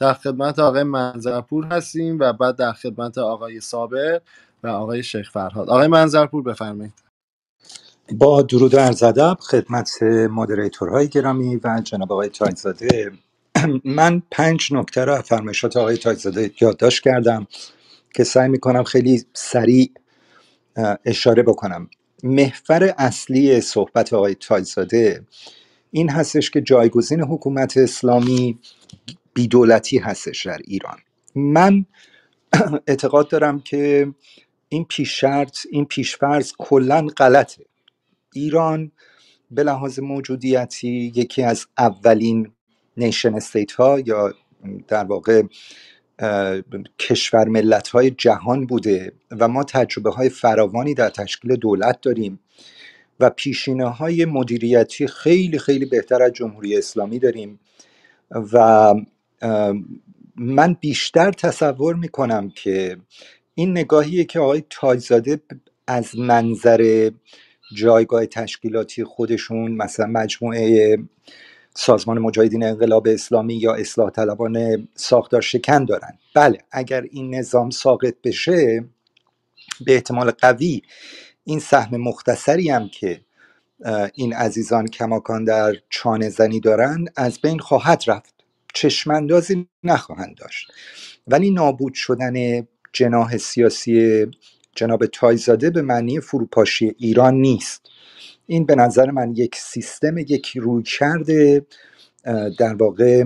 در خدمت آقای منظرپور هستیم و بعد در خدمت آقای صابر و آقای شیخ فرهاد. آقای منظرپور بفرمایید. با درود و عرض ادب خدمت مدریتورهای گرامی و جناب آقای تاجزاده. من پنج نکته را فرمایشات آقای تاجزاده یادداشت کردم که سعی می‌کنم خیلی سریع اشاره بکنم. محور اصلی صحبت آقای تاجزاده این هستش که جایگزین حکومت اسلامی بیدولتی هستش در ایران. من اعتقاد دارم که این پیش شرط این پیشفرض کلا غلطه. ایران به لحاظ موجودیتی یکی از اولین نیشن استیت ها یا در واقع کشور ملت های جهان بوده و ما تجربه های فراوانی در تشکیل دولت داریم و پیشینه های مدیریتی خیلی خیلی بهتر از جمهوری اسلامی داریم و من بیشتر تصور می‌کنم که این نگاهیه که آقای تاجزاده از منظر جایگاه تشکیلاتی خودشون مثلا مجموعه سازمان مجاهدین انقلاب اسلامی یا اصلاح طلبان ساختار شکن دارن. بله اگر این نظام ساقط بشه به احتمال قوی این سهم مختصری هم که این عزیزان کماکان در چانه زنی دارن از بین خواهد رفت. چشماندازی نخواهند داشت. ولی نابود شدن جناح سیاسی جناب تایزاده به معنی فروپاشی ایران نیست. این به نظر من یک سیستم یک روی کرده در واقع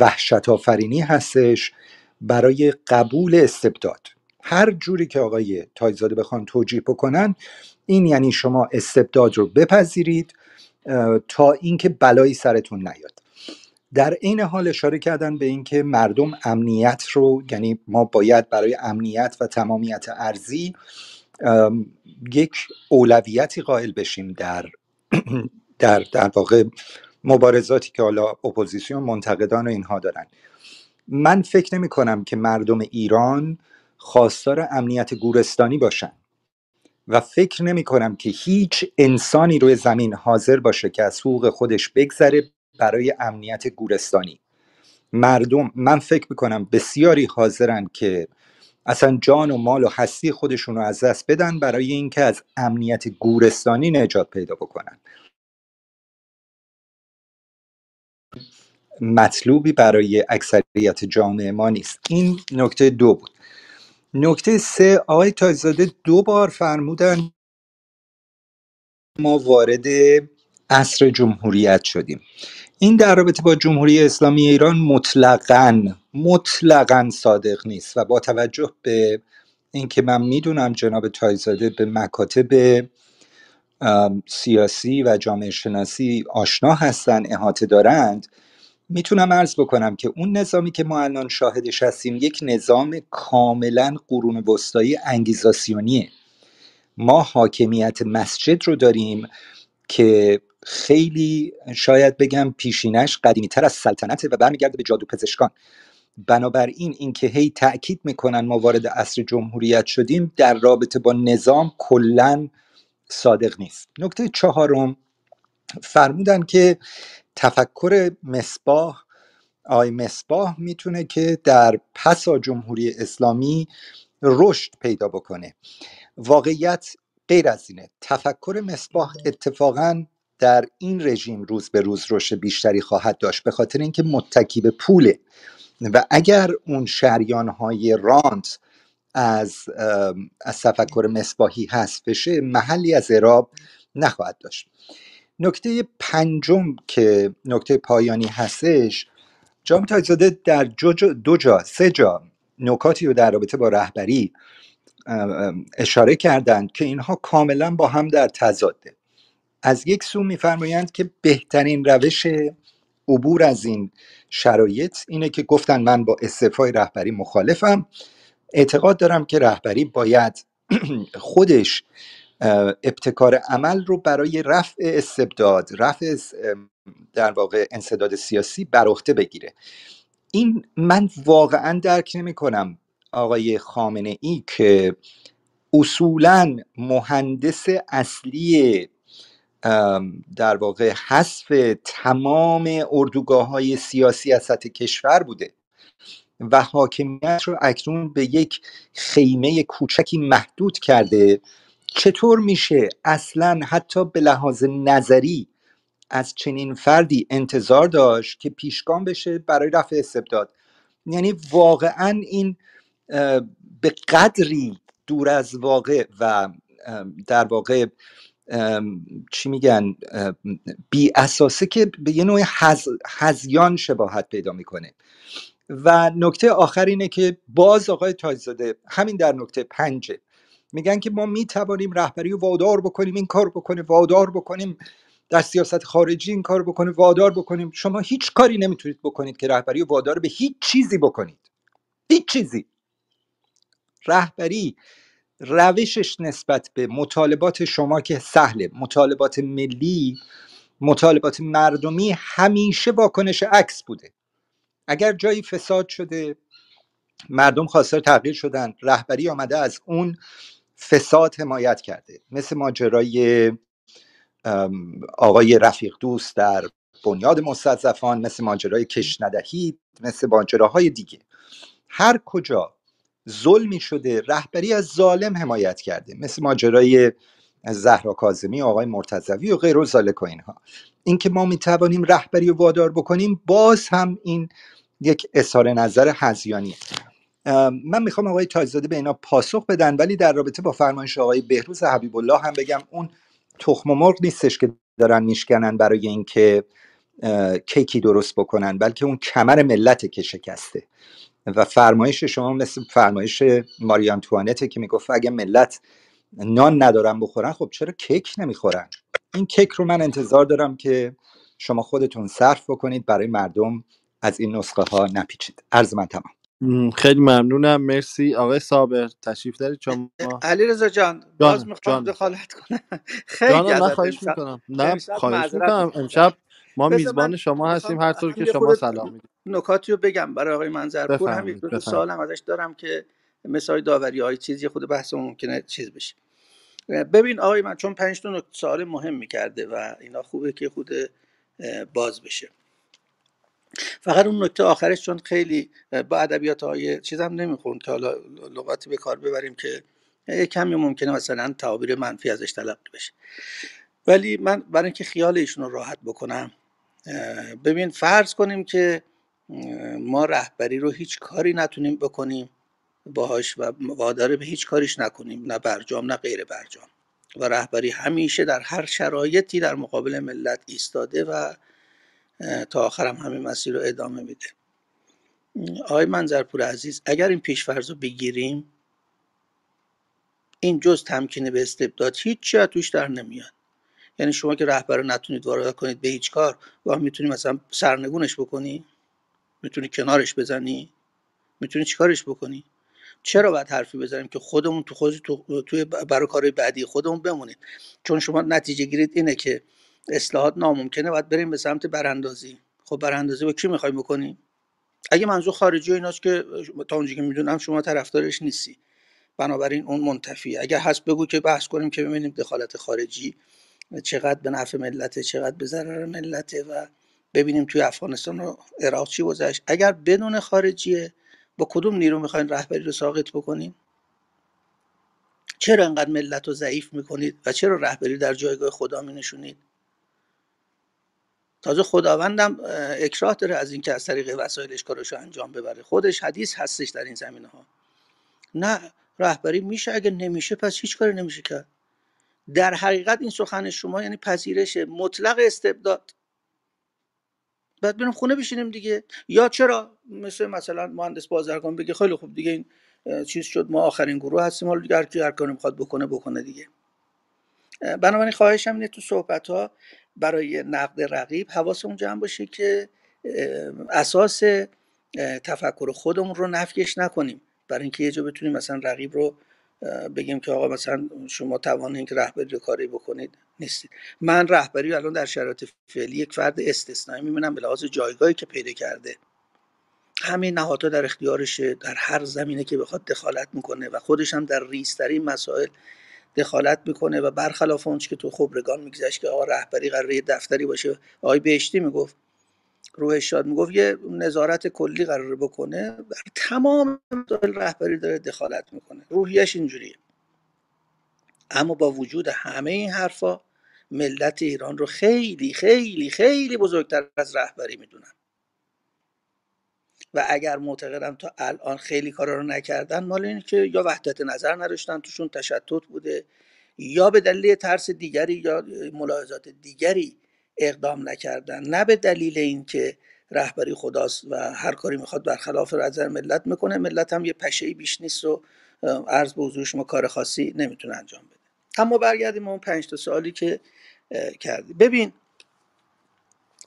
وحشت آفرینی هستش برای قبول استبداد. هر جوری که آقای تایزاده بخوان توجیه بکنن این یعنی شما استبداد رو بپذیرید تا اینکه بلایی سرتون نیاد. در عین حال اشاره کردن به اینکه مردم امنیت رو یعنی ما باید برای امنیت و تمامیت ارزی یک اولویتی قائل بشیم در در در واقع مبارزاتی که حالا اپوزیسیون منتقدان و اینها دارن. من فکر نمی کنم که مردم ایران خواستار امنیت گورستانی باشن و فکر نمی کنم که هیچ انسانی روی زمین حاضر باشه که از حقوق خودش بگذره برای امنیت گورستانی. مردم من فکر می‌کنم بسیاری حاضرن که اصلا جان و مال و هستی خودشون رو از دست بدن برای اینکه از امنیت گورستانی نجات پیدا بکنن. مطلوبی برای اکثریت جامعه ما نیست. این نکته دو بود. نکته سه آقای تایزاده دو بار فرمودن ما وارد عصر جمهوریت شدیم. این در رابطه با جمهوری اسلامی ایران مطلقا مطلقا صادق نیست و با توجه به اینکه من می‌دونم جناب تایزاده به مکاتب سیاسی و جامعه شناسی آشنا هستن احاطه دارند می‌تونم عرض بکنم که اون نظامی که ما الان شاهدش هستیم یک نظام کاملا قرون وسطایی انگیزاسیونیه. ما حاکمیت مسجد رو داریم که خیلی شاید بگم پیشینش قدیمی تر از سلطنته و برمیگرده به جادو پزشکان. بنابراین اینکه هی تاکید می‌کنن ما وارد عصر جمهوریت شدیم در رابطه با نظام کلا صادق نیست. نکته چهارم فرمودن که تفکر مصباح آی مصباح می‌تونه که در پسا جمهوری اسلامی رشد پیدا بکنه. واقعیت غیر از اینه. تفکر مصباح اتفاقا در این رژیم روز به روز رشد بیشتری خواهد داشت به خاطر اینکه متکی به پوله. و اگر اون شریان های رانت از از تفکر مصباحی هست بشه محلی از اعراب نخواهد داشت. نکته پنجم که نکته پایانی هستش جام تایزاده در دو جا سه جا نکاتی رو در رابطه با رهبری اشاره کردند که اینها کاملا با هم در تضاده. از یک سو میفرمایند که بهترین روش عبور از این شرایط اینه که گفتن من با استعفای رهبری مخالفم. اعتقاد دارم که رهبری باید خودش ابتکار عمل رو برای رفع استبداد رفع در واقع انصداد سیاسی بر عهده بگیره. این من واقعا درک نمی کنم آقای خامنه ای که اصولا مهندس اصلی در واقع حذف تمام اردوگاه های سیاسی از سطح کشور بوده و حاکمیت رو اکنون به یک خیمه کوچکی محدود کرده. چطور میشه اصلا حتی به لحاظ نظری از چنین فردی انتظار داشت که پیشگام بشه برای رفع استبداد؟ یعنی واقعا این به قدری دور از واقع و در واقع چی میگن؟ بی اساسه که به یه نوع هزیان شباهت پیدا می‌کنه. و نکته آخر اینه که باز آقای تاجزاده همین در نکته پنجه. میگن که ما می‌توانیم رهبری رو وادار بکنیم این کار بکنیم وادار بکنیم. در سیاست خارجی این کار بکنیم وادار بکنیم. شما هیچ کاری نمی‌تونید بکنید که رهبری و وادار به هیچ چیزی بکنید. هیچ چیزی. رهبری روشش نسبت به مطالبات شما که سهله. مطالبات ملی مطالبات مردمی همیشه واکنش عکس بوده. اگر جایی فساد شده مردم خواستار تغییر شدن رهبری آمده از اون فساد حمایت کرده. مثل ماجرای آقای رفیق دوست در بنیاد مستضعفان مثل ماجرای کش ندهید مثل ماجراهای دیگه. هر کجا ظلمی شده رهبری از ظالم حمایت کرده مثل ماجرای زهرا کاظمی آقای مرتضوی و غیر و ذالک و اینها. اینکه ما می‌توانیم رهبری و وادار بکنیم باز هم این یک اظهار نظر هزیانیه. من می‌خوام آقای تاجزاده به اینا پاسخ بدن ولی در رابطه با فرمایش آقای بهروز حبیب الله هم بگم اون تخم مرغ نیستش که دارن میشکنن برای اینکه کیکی درست بکنن بلکه اون کمر ملت که شکسته. و فرمایش شما مثل فرمایش ماریان توانته که می‌گفت اگه ملت نان ندارن بخورن خب چرا کیک نمی‌خورن؟ این کیک رو من انتظار دارم که شما خودتون صرف بکنید برای مردم از این نسخه ها نپیچید. عرض من تمام. خیلی ممنونم. مرسی. آقای صابر تشریف دارید شما؟ علی رضا جان باز می‌خوام دخالت کنم. خیلی جانم خواهش می‌کنم. نه خواهش می‌کنم. امشب ما میزبان شما هستیم هر طور که شما سلام می‌دید نکاتی رو بگم برای آقای منظرپور هم یک دو سوالم ازش دارم که مثال داوری های چیزی خود بحث ممکنه چیز بشه. ببین آقای من چون پنج تا سوال مهم می‌کرده و اینا خوبه که خود باز بشه. فقط اون نکته آخرش چون خیلی با ادبیات های چیز هم نمی‌خوند که حالا لغاتی به کار ببریم که کمی ممکنه مثلا تعابیر منفی ازش تلقی بشه. ولی من برای اینکه خیال ایشون رو راحت بکنم ببین فرض کنیم که ما رهبری رو هیچ کاری نتونیم بکنیم باهاش و واداره به هیچ کاریش نکنیم نه برجام نه غیر برجام. و رهبری همیشه در هر شرایطی در مقابل ملت ایستاده و تا آخرم همین مسیر رو ادامه میده. آقای منظرپور عزیز اگر این پیشفرض رو بگیریم این جز تمکین به استبداد هیچ توش در نمیاد. یعنی شما که رهبر نتونید وارد کنید به هیچ کار و می‌تونی مثلا سرنگونش بکنی می‌تونی کنارش بزنی. می‌تونی چیکارش بکنی؟ چرا باید حرفی بزنیم که خودمون تو خود تو توی برای بعدی خودمون بمونیم؟ چون شما نتیجه گیرید اینه که اصلاحات ناممکنه باید بریم به سمت براندازی. خب براندازی با کی می‌خوایم بکنیم؟ اگه منظور خارجی و ایناست که تا اونجایی که می‌دونم شما طرفدارش نیستی. بنابراین اون منتفی اگر هست بگو که بحث کنیم که ببینیم دخالت خارجی چقدر به نفع ملته چقدر به ضرر ملته و ببینیم توی افغانستان و عراق چی گذشت. اگر بدون خارجیه با کدوم نیرو می‌خواین رهبری رو ساقط بکنین چرا انقدر ملت رو ضعیف می‌کنید و چرا رهبری در جایگاه خدا می نشونید تازه خداوندم اکراه داره از اینکه از طریق وسایلش کارش رو انجام ببره. خودش حدیث هستش در این زمینه ها نه رهبری میشه اگه نمیشه پس هیچ کاری نمیشه کرد. در حقیقت این سخن شما یعنی پذیرش مطلق استبداد بعد بریم خونه بشینیم دیگه. یا چرا؟ مثل مثلا مهندس بازرگان بگه خیلی خوب دیگه این چیز شد ما آخرین گروه هستیم حالا دیگه هر کی هر کاری می‌خواد بکنه بکنه دیگه. بنابراین خواهشم اینه تو صحبت ها برای نقد رقیب حواسمون جمع باشه که اساس تفکر خودمون رو نفیش نکنیم. برای اینکه یه جا بتونیم مثلا رقیب رو بگیم که آقا مثلا شما توان اینکه رهبری کاری بکنید نیستید. من رهبری الان در شرایط فعلی یک فرد استثنایی می‌بینم به لحاظ جایگاهی که پیدا کرده. همین نهادها در اختیارشه در هر زمینه که بخواد دخالت می‌کنه و خودش هم در ریسترین مسائل دخالت می‌کنه و برخلاف اون که تو خبرگان میگذشت که آقا رهبری قراره دفتری باشه. آقای بهشتی می‌گفت روح شاد می‌گفت یه نظارت کلی قرار بکنه بر تمام مسائل رهبری داره دخالت می‌کنه. روحیش اینجوریه. اما با وجود همه این حرفا ملت ایران رو خیلی خیلی خیلی بزرگتر از رهبری می‌دونن. و اگر معتقدم تا الان خیلی کارا رو نکردن مال اینه که یا وحدت نظر نداشتن توشون تشتت بوده یا به دلیل ترس دیگری یا ملاحظات دیگری اقدام نکردن. نه به دلیل اینکه رهبری خداست و هر کاری می‌خواد برخلاف نظر ملت می‌کنه ملت هم یه پشه بیش نیست و عرض به حضور شما کار خاصی نمی‌تونه انجام بده. اما برگردیم اون پنج تا سوالی که کردی ببین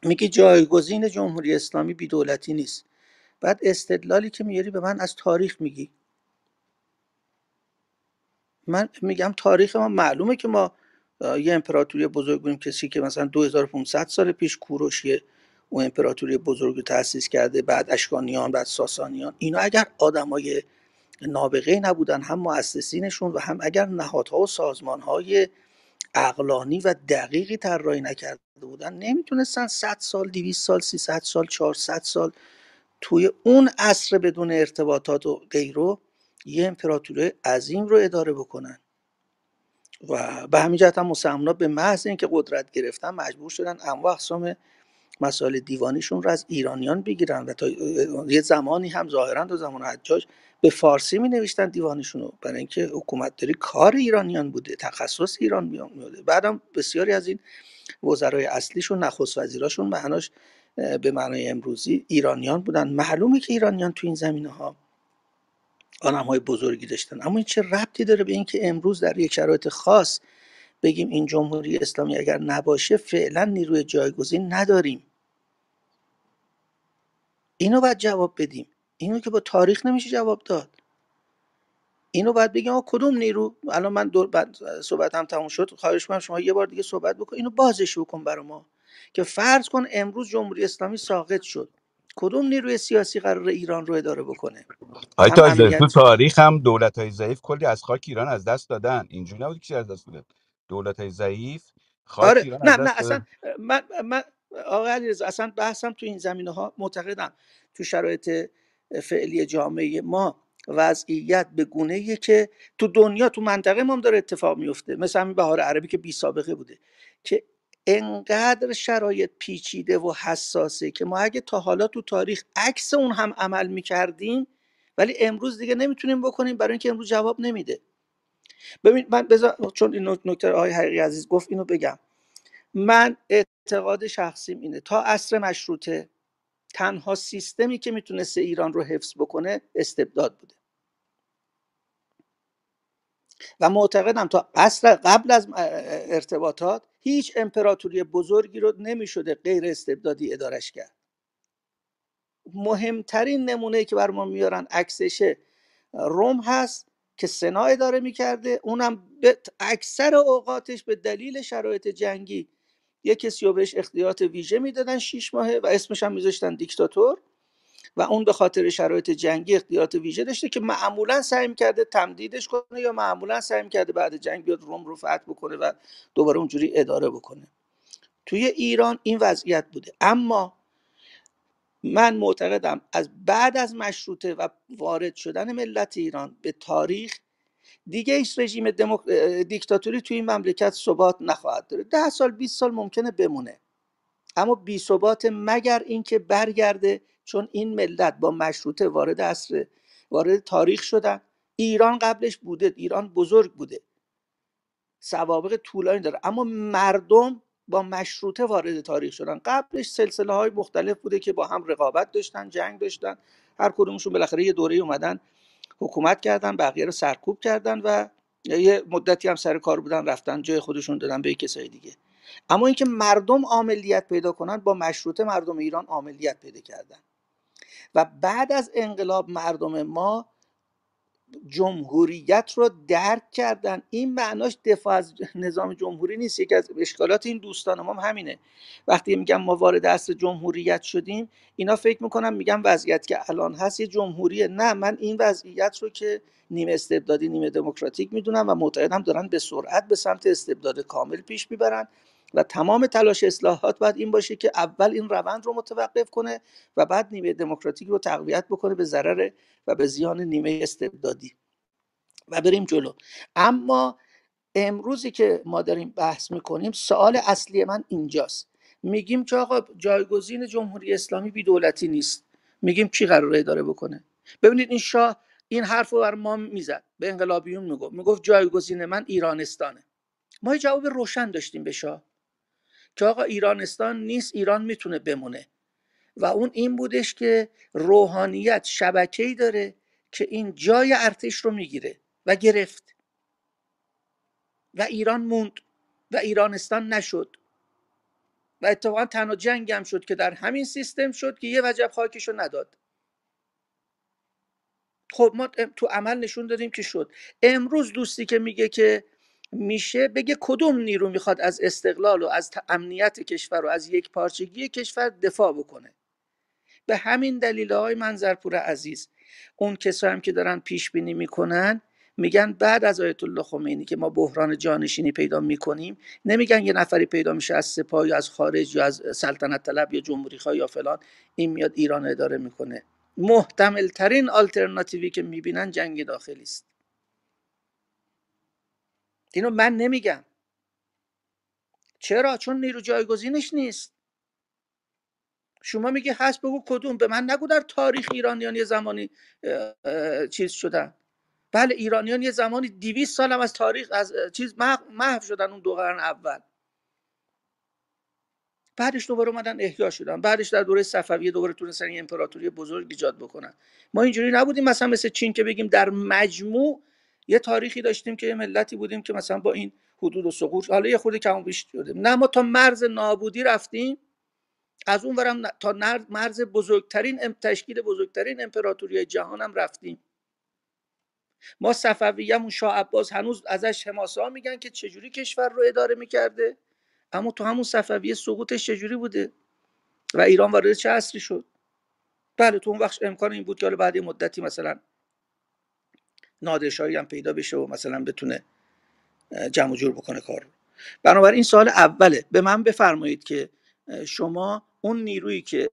میگه جایگزین جمهوری اسلامی بیدولتی نیست. بعد استدلالی که میاری به من از تاریخ میگی. من میگم تاریخ ما معلومه که ما یه امپراتوری بزرگ بودیم کسی که مثلا 2500 سال پیش کوروش یه امپراتوری بزرگ تأسیس کرده بعد اشکانیان بعد ساسانیان. اینا اگر آدمای نابغه نبودن هم مؤسسینشون و هم اگر نهادها و سازمانهای اقلانی و دقیقی طراحی نکرده بودن نمی‌تونستن 100 سال 200 سال 300 سال 400 سال توی اون عصر بدون ارتباطات و غیره یه امپراتوری عظیم رو اداره بکنن. و به همین جهت هم مسلمان‌ها به محض اینکه قدرت گرفتن مجبور شدن انواع اقسام مسائل دیوانیشون رو از ایرانیان بگیرن و تا یه زمانی هم ظاهرا تا زمان حجاج به فارسی می نوشتن دیوانشون رو. برای اینکه حکومت داری کار ایرانیان بوده تخصص ایران بوده بعدم بسیاری از این وزرای اصلیشون نخست وزیراشون معناش به معنای امروزی ایرانیان بودن. معلومه که ایرانیان تو این زمینه ها آنم های بزرگی داشتن. اما این چه ربطی داره به اینکه امروز در یک شرایط خاص بگیم این جمهوری اسلامی اگر نباشه فعلا نیروی جایگزین نداریم؟ اینو باید جواب بدیم. اینو که با تاریخ نمیشه جواب داد. اینو باید بگیم آقا کدوم نیرو؟ الان من دور بعد صحبت هم تموم شد. خواهش کنم شما یه بار دیگه صحبت بکن. اینو بازش بکن برا ما. که فرض کن امروز جمهوری اسلامی ساقط شد. کدوم نیروی سیاسی قرار ایران رو اداره بکنه؟ آی هم تا امنیت تو تاریخ هم دولت های ضعیف کلی از خاک ایران از دست دادن. اینجوری نبود که از دست بده دولت های ضعیف خاک آره ایران نه از نه دست اصلا دادن من من آقای علیرضا اصلا بحثم تو این زمینه ها معتقدم. تو شرایط فعلی جامعه ما وضعیت به گونه که تو دنیا تو منطقه ما هم داره اتفاق میفته مثل همین بهار عربی که بی سابقه بوده. که انقدر شرایط پیچیده و حساسه که ما اگه تا حالا تو تاریخ عکس اون هم عمل می‌کردیم ولی امروز دیگه نمی‌تونیم بکنیم برای اینکه امروز جواب نمیده. ببین من بذار چون این نک- نکته آقای حقیقی عزیز گفت اینو بگم. من اعتقاد شخصیم اینه تا عصر مشروطه تنها سیستمی که می‌تونسته ایران رو حفظ بکنه استبداد بوده. و معتقدم تا عصر قبل از ارتباطات هیچ امپراتوری بزرگی رو نمی‌شده غیر استبدادی ادارش کرد. مهمترین نمونه که بر ما میارن عکسشه روم هست که سنا اداره می‌کرده. اونم به اکثر اوقاتش به دلیل شرایط جنگی یه کسی رو بهش اختیارات ویژه می‌دادن شیش ماهه و اسمش هم میذاشتن دیکتاتور. و اون به خاطر شرایط جنگی اختیارات ویژه داشته که معمولا سعی کرده تمدیدش کنه یا معمولا سعی کرده بعد جنگ بیاد روم رو فتح بکنه و دوباره اونجوری اداره بکنه. توی ایران این وضعیت بوده. اما من معتقدم از بعد از مشروطه و وارد شدن ملت ایران به تاریخ دیگه هیچ رژیم دموک... دیکتاتوری توی این مملکت ثبات نخواهد داره. ده سال 20 سال ممکنه بمونه. اما بی ثبات مگر اینکه برگرده چون این ملت با مشروطه وارد عصر وارد تاریخ شدن. ایران قبلش بوده ایران بزرگ بوده. سوابق طولانی داره. اما مردم با مشروطه وارد تاریخ شدن. قبلش سلسله های مختلف بوده که با هم رقابت داشتن جنگ داشتن. هر کدومشون بالاخره یه دوره اومدن حکومت کردن بقیه رو سرکوب کردن و یه مدتی هم سر کار بودن رفتن جای خودشون دادن به کسای دیگه. اما اینکه مردم عملیت پیدا کنن با مشروطه مردم ایران عملیت پیدا کردن. و بعد از انقلاب مردم ما جمهوریت رو درک کردن. این معناش دفاع از نظام جمهوری نیست. یکی از اشکالات این دوستان ما هم همینه. وقتی میگم ما وارد عصر جمهوریت شدیم اینا فکر می‌کنم میگم وضعیت که الان هست یه جمهوریه. نه من این وضعیت رو که نیمه استبدادی نیمه دموکراتیک می‌دونم و معتقدم دارن به سرعت به سمت استبداد کامل پیش می‌برن. و تمام تلاش اصلاحات باید این باشه که اول این روند رو متوقف کنه و بعد نیمه دموکراتیک رو تقویت بکنه به ضرر و به زیان نیمه استبدادی. و بریم جلو. اما امروزی که ما داریم بحث می‌کنیم سوال اصلی من اینجاست. میگیم که آقا جایگزین جمهوری اسلامی بی دولتی نیست. میگیم کی قراره اداره بکنه؟ ببینید این شاه این حرف رو بر ما می‌زد به انقلابیون می‌گفت. می‌گفت جایگزین من ایرانستانه. ما یه جواب روشن داشتیم به شاه. که آقا ایرانستان نیست ایران می‌تونه بمونه. و اون این بودش که روحانیت شبکه‌ای داره که این جای ارتش رو می‌گیره و گرفت. و ایران موند و ایرانستان نشد. و اتفاقا تنها جنگ هم شد که در همین سیستم شد که یه وجب خاکش رو نداد. خب ما تو عمل نشون دادیم که شد. امروز دوستی که میگه که میشه بگه کدوم نیرو می‌خواد از استقلال و از امنیت کشور و از یک پارچگی کشور دفاع بکنه؟ به همین دلیل های منظرپور عزیز اون کسایی هم که دارن پیش بینی می‌کنن میگن بعد از آیت الله خمینی که ما بحران جانشینی پیدا می‌کنیم نمیگن یه نفری پیدا میشه از سپاه یا از خارج یا از سلطنت طلب یا جمهوری خواه یا فلان این میاد ایران اداره می‌کنه. محتمل ترین آلترناتیوی که می‌بینن جنگ داخلی است. اینو من نمیگم. چرا؟ چون نیرو جایگزینش نیست. شما میگی هست بگو کدوم؟ به من نگو در تاریخ ایرانیان یه زمانی چیز شدن. بله ایرانیان یه زمانی 200 سال هم از تاریخ از چیز محو شدن اون دو قرن اول. بعدش دوباره اومدن احیا شدن. بعدش در دوره صفویه دوباره تونستن یه امپراتوری بزرگ ایجاد بکنن. ما اینجوری نبودیم مثلا مثل چین که بگیم در مجموع یه تاریخی داشتیم که یه ملتی بودیم که مثلا با این حدود و سقوط حالا یه خورده کم بیش شده نه ما تا مرز نابودی رفتیم. از اون ورم تا مرز بزرگترین تشکیل بزرگترین امپراتوری جهان هم رفتیم. ما صفویه‌مون شاه عباس هنوز ازش حماسه میگن که چجوری کشور رو اداره می‌کرده. اما تو همون صفویه سقوطش چجوری بوده؟ و ایران وارد چه عصری شد؟ بله تو اون وقت امکان این بود که بعد مدتی مثلا نادرشاهی هم پیدا بشه و مثلا بتونه جمع جور بکنه کار رو. بنابراین سال اوله به من بفرمایید که شما اون نیرویی که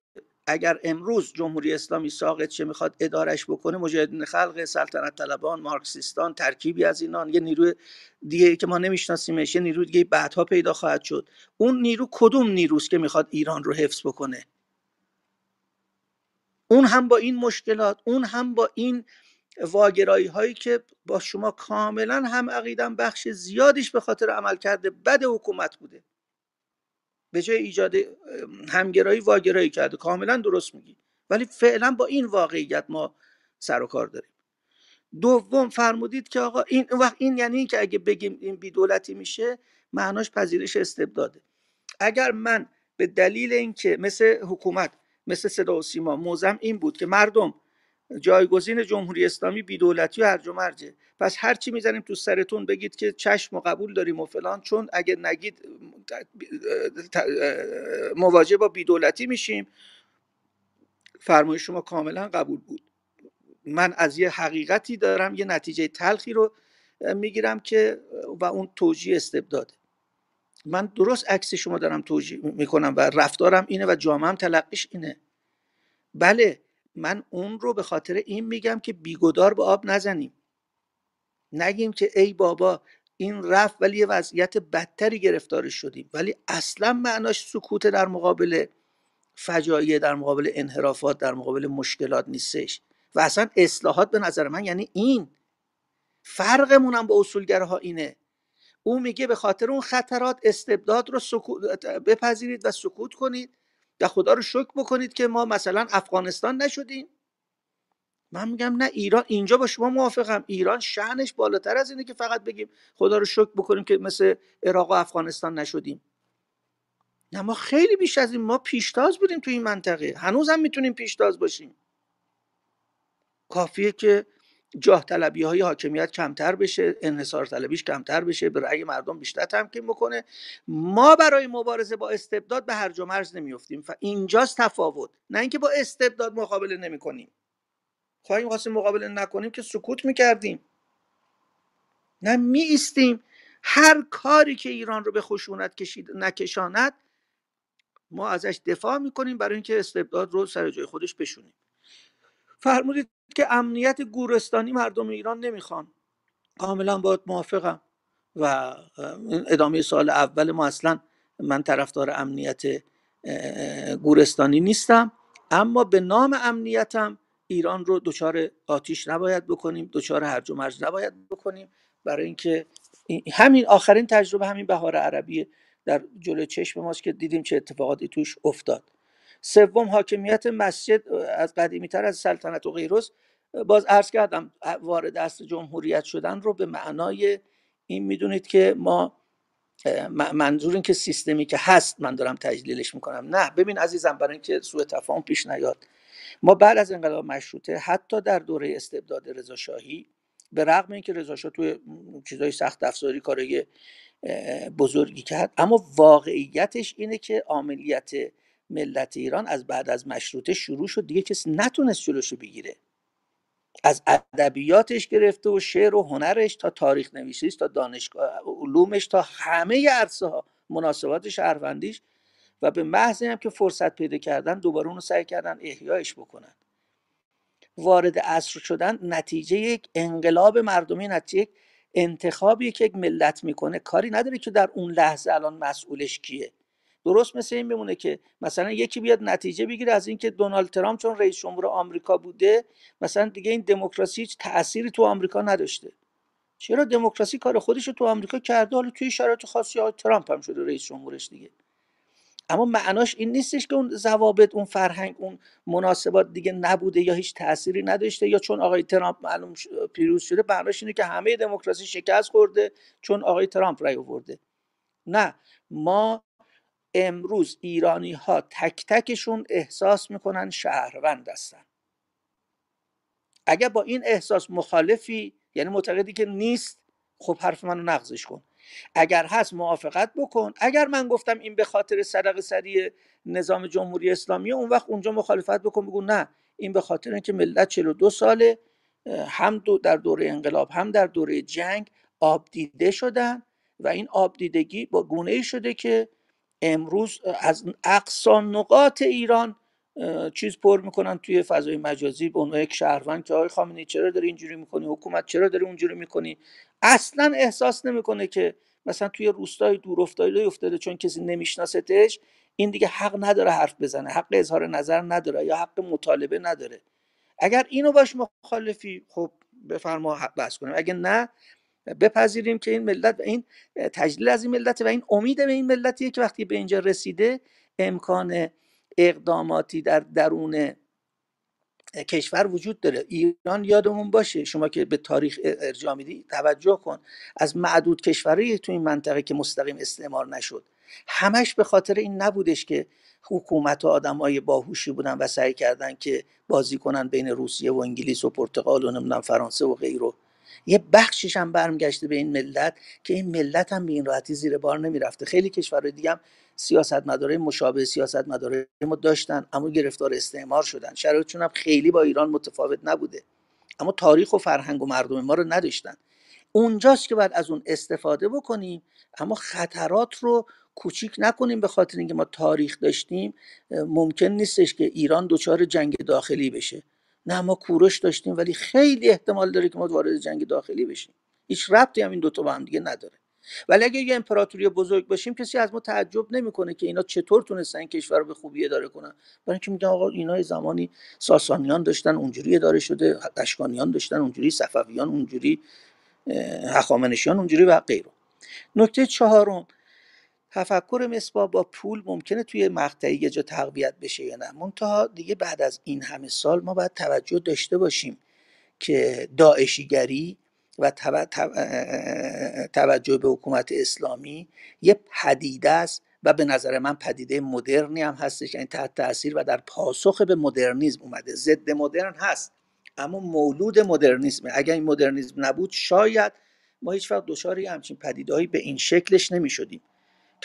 اگر امروز جمهوری اسلامی ساقط چه می‌خواد ادارش بکنه مجاهدین خلق سلطنت طلبان مارکسیستان ترکیبی از اینان یه نیروی دیگه که ما نمیشناسیمش یه نیروی دیگه بعدها پیدا خواهد شد. اون نیرو کدوم نیروست که می‌خواد ایران رو حفظ بکنه؟ اون هم با این مشکلات اون هم با این واگرایی هایی که با شما کاملا هم عقیدم بخش زیادیش به خاطر عمل کرده بد حکومت بوده. به جای ایجاد همگرایی واگرایی کرده. کاملا درست میگی. ولی فعلا با این واقعیت ما سر و کار داریم. دوم فرمودید که آقا این وقت این یعنی این که اگه بگیم این بی دولتی میشه معناش پذیرش استبداده. اگر من به دلیل اینکه مثل حکومت مثل صدا و سیما موزم این بود که مردم جایگزین جمهوری اسلامی بیدولتی و هرج و مرجه. پس هر چی می‌زنیم تو سرتون بگید که چشم و قبول داریم و فلان چون اگه نگید مواجه با بیدولتی میشیم. فرمایش شما کاملا قبول بود. من از یه حقیقتی دارم یه نتیجه تلخی رو می‌گیرم که و اون توجیه استبداده من درست عکس شما دارم توجیه می‌کنم و رفتارم اینه و جامعه تلقیش اینه. بله من اون رو به خاطر این میگم که بیگدار به آب نزنیم. نگیم که ای بابا این رفت ولی یه وضعیت بدتری گرفتارش شدیم. ولی اصلا معناش سکوت در مقابل فجایع در مقابل انحرافات در مقابل مشکلات نیستش. و اصلا اصلاحات به نظر من یعنی این. فرقمون هم با اصولگرها اینه. او میگه به خاطر اون خطرات استبداد رو بپذیرید و سکوت کنید. و خدا رو شکر بکنید که ما مثلا افغانستان نشدیم. من میگم نه ایران اینجا با شما موافقم. ایران شعنش بالاتر از اینه که فقط بگیم خدا رو شکر بکنیم که مثل عراق و افغانستان نشدیم. نه ما خیلی بیش از این ما پیشتاز بودیم تو این منطقه. هنوز هم می‌تونیم پیشتاز باشیم. کافیه که جاه طلبی های حاکمیت کمتر بشه انحصار طلبیش کمتر بشه به رأی مردم بیشتر تمکین بکنه. ما برای مبارزه با استبداد به هرج و مرز نمیفتیم و اینجاست تفاوت. نه اینکه با استبداد مقابله نمی کنیم خواهیم خواستیم مقابله نکنیم که سکوت می‌کردیم. نه می هر کاری که ایران رو به خشونت کشید نکشاند ما ازش دفاع می‌کنیم برای اینکه استبداد رو سر جای خودش بشونیم. فرمودید که امنیت گورستانی مردم ایران نمی‌خوان. کاملا باید موافقم. و ادامه سال اول ما اصلا من طرفدار امنیت گورستانی نیستم اما به نام امنیتم ایران رو دچار آتیش نباید بکنیم دچار هرج و مرج نباید بکنیم. برای اینکه همین آخرین تجربه همین بهار عربی در جلو چشم ماست که دیدیم چه اتفاقاتی توش افتاد. سوم حاکمیت مسجد از قدیمی تر از سلطنت و غیروس باز عرض کردم وارد اصل جمهوریت شدن رو به معنای این می‌دونید که ما منظور این که سیستمی که هست من دارم تجلیلش می‌کنم. نه ببین عزیزم برای اینکه سوء تفاهم پیش نیاد. ما بعد از انقلاب مشروطه حتی در دوره استبداد رضا شاهی به رغم اینکه رضا شاه توی چیزای سخت افزاری کارای بزرگی کرد اما واقعیتش اینه که عملیات ملت ایران از بعد از مشروطه شروع شد. دیگه کسی نتونست جلوشو بگیره. از ادبیاتش گرفته و شعر و هنرش تا تاریخ نویسیش تا دانشگاه علومش تا همه عرصه ها مناسبات شهروندیش و به محض هم که فرصت پیدا کردن دوباره اونو سعی کردن احیایش بکنن. وارد عصر شدن نتیجه یک انقلاب مردمی نتیجه یک انتخابی که یک ملت می‌کنه. کاری نداره که در اون لحظه الان مسئولش کیه. درست مثل این بمونه که مثلا یکی بیاد نتیجه بگیره از اینکه دونالد ترامپ چون رئیس جمهور آمریکا بوده مثلا دیگه این دموکراسی هیچ تأثیری تو آمریکا نداشته. چرا دموکراسی کار خودش رو تو آمریکا کرده؟ حالا توی شرایط خاصی های ترامپ هم شده رئیس جمهورش دیگه. اما معناش این نیستش که اون ضوابط اون فرهنگ اون مناسبات دیگه نبوده یا هیچ تأثیری نداشته یا چون آقای ترامپ معلوم پیروز شده معناش اینه که همه دموکراسی شکست خورده چون آقای ترامپ رای آورده. نه ما امروز ایرانی ها تک تکشون احساس می‌کنن شهروند هستن. اگر با این احساس مخالفی یعنی معتقدی که نیست خب حرف منو نقضش کن. اگر هست موافقت بکن. اگر من گفتم این به خاطر صدق سری نظام جمهوری اسلامی اون وقت اونجا مخالفت بکن بگو نه. این به خاطر اینکه ملت 42 ساله هم دو در دوره انقلاب هم در دوره جنگ آب دیده شدن و این آب دیدگی با گونه ای شده که امروز از اقصا نقاط ایران چیز پر می‌کنن توی فضای مجازی به عنوان یک شهروند که آقای خامنه‌ای چرا داری اینجوری می‌کنی؟ حکومت چرا داری اونجوری می‌کنی؟ اصلا احساس نمی‌کنه که مثلا توی روستای دور افتاده افتاده چون کسی نمیشناستش این دیگه حق نداره حرف بزنه حق اظهار نظر نداره یا حق مطالبه نداره. اگر اینو باش مخالفی خب بفرما بحث کنیم. اگه نه بپذیریم که این ملت و این تجلیل از این ملت و این امید به این ملتیه که وقتی به اینجا رسیده امکان اقداماتی در درون کشور وجود داره. ایران یادمون باشه شما که به تاریخ ارجاع میدی توجه کن. از معدود کشورهایی تو این منطقه که مستقیم استعمار نشد. همش به خاطر این نبودش که حکومت و آدم های باهوشی بودن و سعی کردن که بازی کنن بین روسیه و انگلیس و پرتغال و نمی‌دونم فرانسه و غیره. یه بخشش هم برمیگشته به این ملت که این ملت هم به این راحتی زیر بار نمی‌رفته. خیلی کشورهای دیگه هم سیاست مداره مشابه سیاست مداره ما داشتن اما گرفتار استعمار شدن. شرایطشون هم خیلی با ایران متفاوت نبوده. اما تاریخ و فرهنگ و مردم ما رو نداشتن. اونجاست که باید از اون استفاده بکنیم اما خطرات رو کوچیک نکنیم به خاطر اینکه ما تاریخ داشتیم. ممکن نیستش که ایران دچار جنگ داخلی بشه. نه ما کوروش داشتیم ولی خیلی احتمال داره که ما وارد جنگ داخلی بشیم. هیچ ربطی هم این دوتا با هم دیگه نداره. ولی اگه یه امپراتوری بزرگ باشیم کسی از ما تعجب نمی‌کنه که اینا چطور تونستن کشور رو به خوبی اداره کنن. برای اینکه میگن آقا اینا زمانی ساسانیان داشتن اونجوری اداره شده اشکانیان داشتن اونجوری صفویان اونجوری هخامنشیان اونجوری و غیره. نکته چهارم تفکر مصباح با پول ممکنه توی مقطعی یه جا تقویت بشه یا نه؟ منتها دیگه بعد از این همه سال ما باید توجه داشته باشیم که داعشیگری و توجه به حکومت اسلامی یه پدیده است و به نظر من پدیده مدرنی هم هستش یعنی تحت تاثیر و در پاسخ به مدرنیزم اومده. ضد مدرن هست اما مولود مدرنیزمه اگر این مدرنیزم نبود شاید ما هیچ وقت دچار همچین پدیدهایی به این شکلش نمی شدیم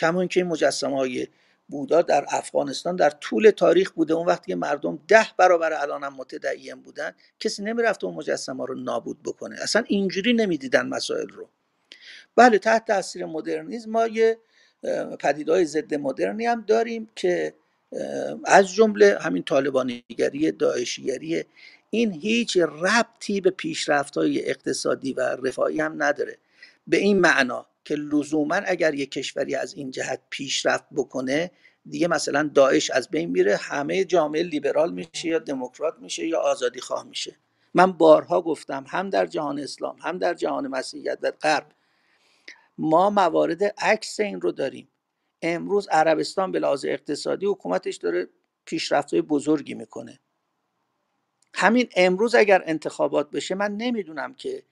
کما اینکه این مجسمه های بودا در افغانستان در طول تاریخ بوده. اون وقتی که مردم ده برابر الان هم متدعیم بودن کسی نمی‌رفته اون مجسمه رو نابود بکنه. اصلا اینجوری نمی‌دیدن مسائل رو. بله تحت تاثیر مدرنیزم ما یه پدیدهای ضد مدرنی هم داریم که از جمله همین طالبانیگری داعشیگری این هیچ ربطی به پیشرفت های اقتصادی و رفاهی هم نداره. به این معنا که لزوما اگر یک کشوری از این جهت پیشرفت بکنه دیگه مثلا داعش از بین میره همه جامعه لیبرال میشه یا دموکرات میشه یا آزادی خواه میشه. من بارها گفتم هم در جهان اسلام هم در جهان مسیحیت و غرب ما موارد عکس این رو داریم. امروز عربستان به لحاظ اقتصادی حکومتش داره پیشرفت بزرگی می‌کنه. همین امروز اگر انتخابات بشه من نمی‌دونم که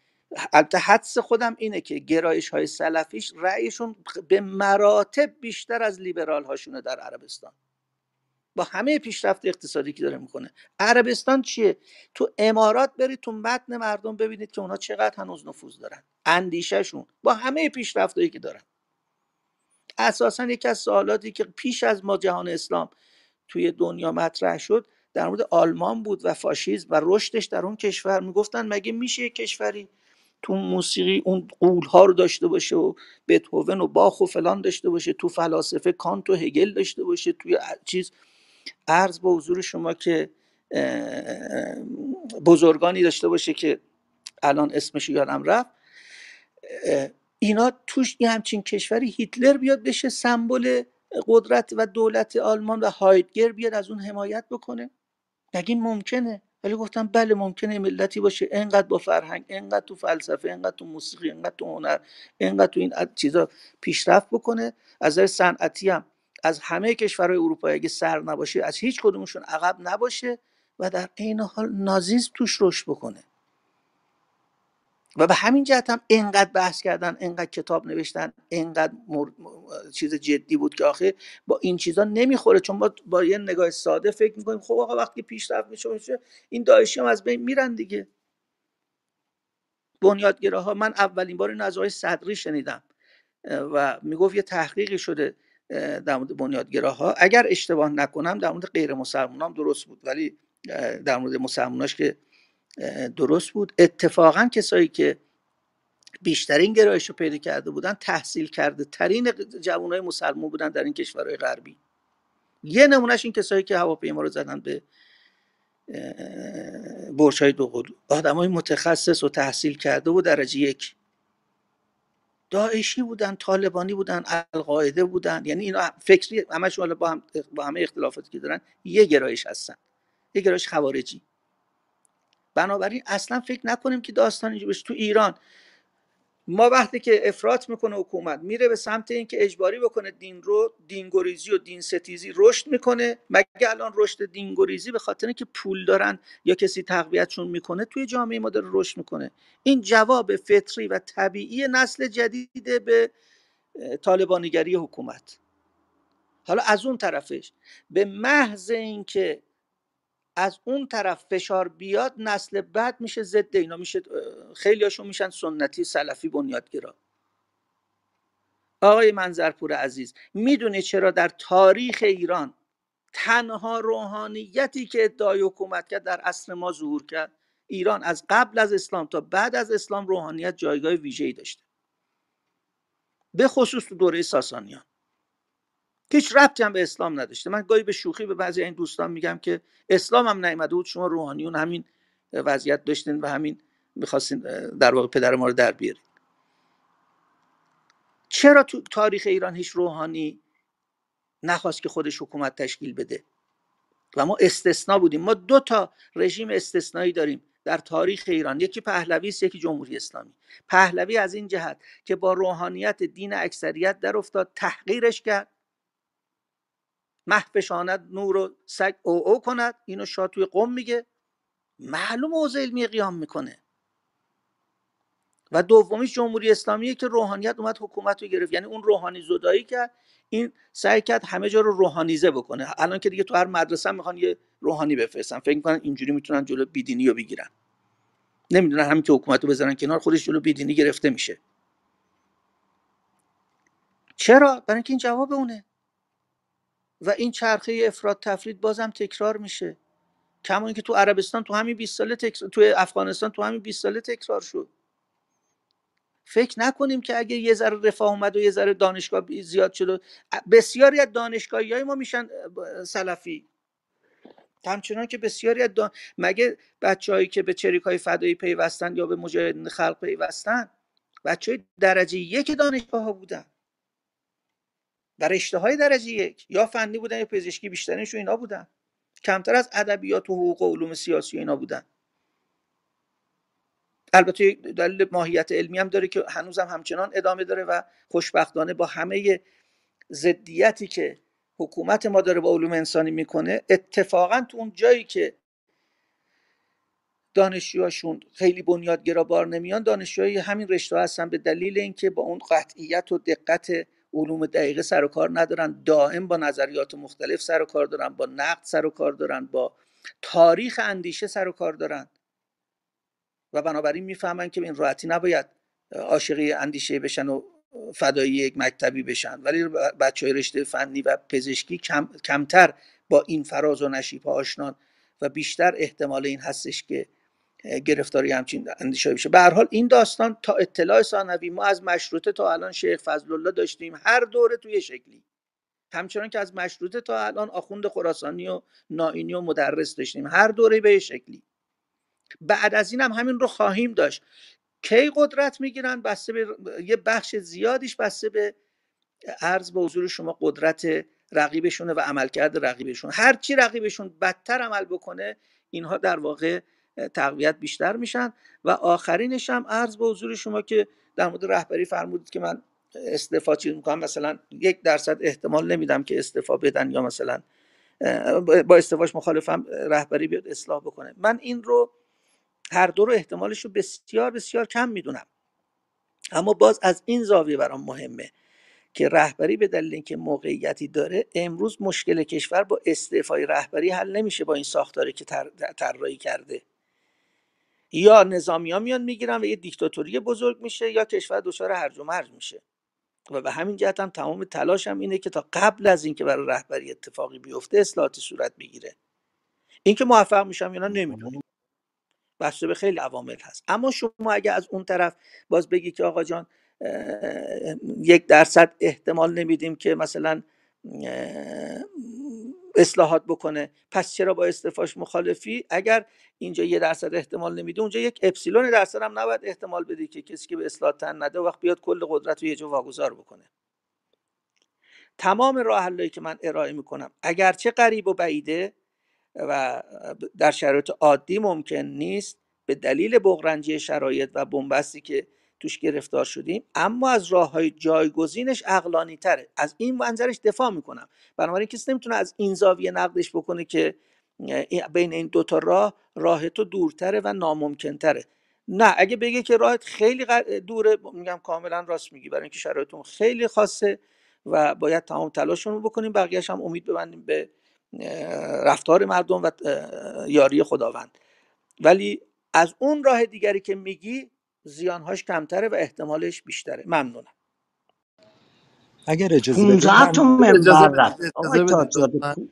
البته حدس خودم اینه که گرایش های سلفیش رأیشون به مراتب بیشتر از لیبرال هاشونه در عربستان. با همه پیشرفت اقتصادی که داره می‌کنه. عربستان چیه؟ تو امارات برید تو متن مردم ببینید که اونا چقدر هنوز نفوذ دارن. اندیشهشون با همه پیشرفتایی که دارن. اساسا یکی از سوالاتی که پیش از ما جهان اسلام توی دنیا مطرح شد در مورد آلمان بود و فاشیسم و رشدش در اون کشور. می‌گفتن مگه میشه کشوری تو موسیقی اون قول ها رو داشته باشه و بتهوون و باخ و فلان داشته باشه تو فلاسفه کانت و هگل داشته باشه توی چیز. عرض به حضور شما که بزرگانی داشته باشه که الان اسمش یادم رفت. اینا توش یه همچین کشوری هیتلر بیاد بشه سمبل قدرت و دولت آلمان و هایدگر بیاد از اون حمایت بکنه؟ این ممکنه؟ ولی گفتم بله ممکنه ملتی باشه. انقدر با فرهنگ انقدر تو فلسفه انقدر تو موسیقی انقدر تو هنر انقدر تو این چیزا پیشرفت بکنه. از نظر صنعتی هم از همه کشورهای اروپایی اگه سر نباشه از هیچ کدومشون عقب نباشه و در عین حال نازیسم توش رشد بکنه. و به همین جهت هم انقدر بحث کردن انقدر کتاب نوشتن انقدر چیز جدی بود که آخه با این چیزا نمی‌خوره. چون ما با یه نگاه ساده فکر می‌کنیم خب آقا وقتی پیشرفت میشه این داعشی هم از بین میرن دیگه. بنیادگراها من اولین بار این از آقای صدری شنیدم و می‌گفت یه تحقیقی شده در مورد بنیادگراها. اگر اشتباه نکنم در مورد غیر مسلمان درست بود ولی در مورد مسلماناش که درست بود. اتفاقا کسایی که بیشترین گرایش رو پیدا کرده بودن تحصیل کرده ترین های مسلمان بودن در این کشورهای غربی. یه نمونهش این کسایی که هواپیما رو زدن به برش های دوقلو آدم های متخصص و تحصیل کرده و درجه یک. داعشی بودن طالبانی بودن القاعده بودن. یعنی اینا فکری همشون با هم با همه اختلافاتی که دارن یه گرایش هستن. یه گرایش خوارجی بنابراین اصلا فکر نکنیم که داستان اینجا بشه تو ایران ما وقتی که افراط می‌کنه حکومت میره به سمت اینکه اجباری بکنه دین رو دینگریزی و دین ستیزی رشد می‌کنه. مگه الان رشد دینگریزی به خاطر اینکه پول دارن یا کسی تقویتشون می‌کنه توی جامعه ما داره رشد می‌کنه؟ این جواب فطری و طبیعی نسل جدید به طالبانیگری حکومت. حالا از اون طرفش به محض اینکه از اون طرف فشار بیاد نسل بعد میشه ضد اینا میشه خیلی هاشون میشن سنتی سلفی بنیادگرا. آقای منظرپور عزیز می‌دونی چرا در تاریخ ایران تنها روحانیتی که ادعای حکومت کرد در عصر ما ظهور کرد؟ ایران از قبل از اسلام تا بعد از اسلام روحانیت جایگاه ویژه‌ای داشته. به خصوص تو دوره ساسانیان. هیچ ربطی هم به اسلام نداشته. من گاهی به شوخی به بعضی این دوستان میگم که اسلام هم نیامده بود شما روحانیون همین وضعیت داشتین و همین می‌خواستین در واقع پدر ما رو در بیارید چرا تو تاریخ ایران هیچ روحانی نخواست که خودش حکومت تشکیل بده؟ و ما استثنا بودیم. ما دو تا رژیم استثنایی داریم در تاریخ ایران. یکی پهلوی است یکی جمهوری اسلامی. پهلوی از این جهت که با روحانیت دین اکثریت در افتاد تحقیرش کرد. محفشاند نور و سگ او او کند. اینو شاه توی قم میگه. معلوم حوزه علمی قیام می‌کنه. و دومیش جمهوری اسلامیه که روحانیت اومد حکومت رو گرفت. یعنی اون روحانی زدایی کرد. این سعی کرد همه جا رو روحانیزه بکنه. الان که دیگه تو هر مدرسه می‌خوان یه روحانی بفرستن. فکر می‌کنن اینجوری می‌تونن جلو بیدینی رو بگیرن. نمی‌دونن همین که حکومت رو بزنن کنار خودش جلو بیدینی گرفته میشه. چرا؟ برای اینکه این جواب اونه. و این چرخه افراد تفرید بازم تکرار میشه. کما اینکه تو عربستان تو همین 20 ساله تکرار تو افغانستان تو همین 20 ساله تکرار شد. فکر نکنیم که اگه یه ذره رفاه اومد و یه ذره دانشگاه زیاد شد بسیاری از دانشگاهی های ما میشن سلفی. همچنان که بسیاری از دان... مگه بچههایی که به چریک های فدایی پیوستن یا به مجاهدین خلق پیوستن؟ بچه های درجه یک دانشگاه ها بودن. و رشته های درجه یک یا فنی بودن یا پزشکی بیشترینشون اینا بودن. کمتر از ادبیات و حقوق و علوم سیاسی اینا بودن. البته دلیل ماهیت علمی هم داره که هنوزم همچنان ادامه داره و خوشبختانه با همه ضدیتی که حکومت ما داره با علوم انسانی می‌کنه اتفاقا تو اون جایی که دانشجوهاشون خیلی بنیادگرا بار نمیان دانشجوهای همین رشته هستن. به دلیل اینکه با اون قطعیت و دقت علوم دقیقه سر و کار ندارن. دائم با نظریات مختلف سر و کار دارن با نقد سر و کار دارن با تاریخ اندیشه سر و کار دارن. و بنابراین می‌فهمن که این راحتی نباید عاشقی اندیشه بشن و فدایی یک مکتبی بشن. ولی بچه های رشته فنی و پزشکی کم، کمتر با این فراز و نشیب آشنان و بیشتر احتمال این هستش که گرفتاری همچین اندیشه بشه به حال این داستان تا اطلاع ثانوی ما از مشروطه تا الان شیخ فضل الله داشتیم هر دوره توی شکلی. همچنان که از مشروطه تا الان آخوند خراسانی و نائینی و مدرس داشتیم هر دوره به شکلی. بعد از این هم همین رو خواهیم داشت. کی قدرت می‌گیرن؟ بسته به یه بخش زیادیش بسته به عرض به حضور شما قدرت رقیبشونه و عملکرد رقیبشون. هر چی رقیبشون بدتر عمل بکنه اینها در واقع تقویت بیشتر میشن. و آخرینش هم عرض به حضور شما که در مورد رهبری فرمودید که من استعفا چیز می‌کنم. مثلا یک درصد احتمال نمیدم که استعفا بدن یا مثلا با استعفاش مخالفم رهبری بیاد اصلاح بکنه. من این رو هر دو رو احتمالش رو بسیار بسیار کم می‌دونم. اما باز از این زاویه برام مهمه که رهبری به دلیل اینکه موقعیتی داره امروز مشکل کشور با استعفای رهبری حل نمیشه با این ساختاری که طراحی کرده. یا نظامی ها میان می‌گیرن و یه دیکتاتوری بزرگ میشه یا کشور دچار هرج و مرج میشه. و به همین جهت هم تمام تلاشم اینه که تا قبل از اینکه برای رهبری اتفاقی بیفته اصلاحاتی صورت بگیره. اینکه موفق میشم یا نه نمی‌دونیم بسته به خیلی عوامل هست. اما شما اگه از اون طرف باز بگی که آقا جان یک درصد احتمال نمیدیم که مثلا اصلاحات بکنه. پس چرا با استفاش مخالفی؟ اگر اینجا یه درصد احتمال نمیده اونجا یک اپسیلون درصد هم نباید احتمال بدی که کسی که به اصلاح تن نده وقت بیاد کل قدرت رو یه جا واگذار بکنه. تمام راه که من ارائه می‌کنم اگرچه قریب و بعیده و در شرایط عادی ممکن نیست به دلیل بغرنجی شرایط و بنبستی که توش گرفتار شدیم اما از راه های جایگزینش اقلانی تره از این منظرش دفاع می‌کنم. بنابراین کسی نمی‌تونه از این زاویه نقدش بکنه که بین این دوتا راه راه تو دورتره و ناممکنتره. نه اگه بگه که راهت خیلی دوره میگم کاملا راست میگی. برای اینکه شرایطون خیلی خاصه و باید تمام تلاشمون رو بکنیم بقیهش هم امید ببندیم به رفتار مردم و یاری خداوند. ولی از اون راه دیگری که میگی زیانهاش کمتره و احتمالش بیشتره. ممنونم. اگر اجازه 15 تا منبر رفت.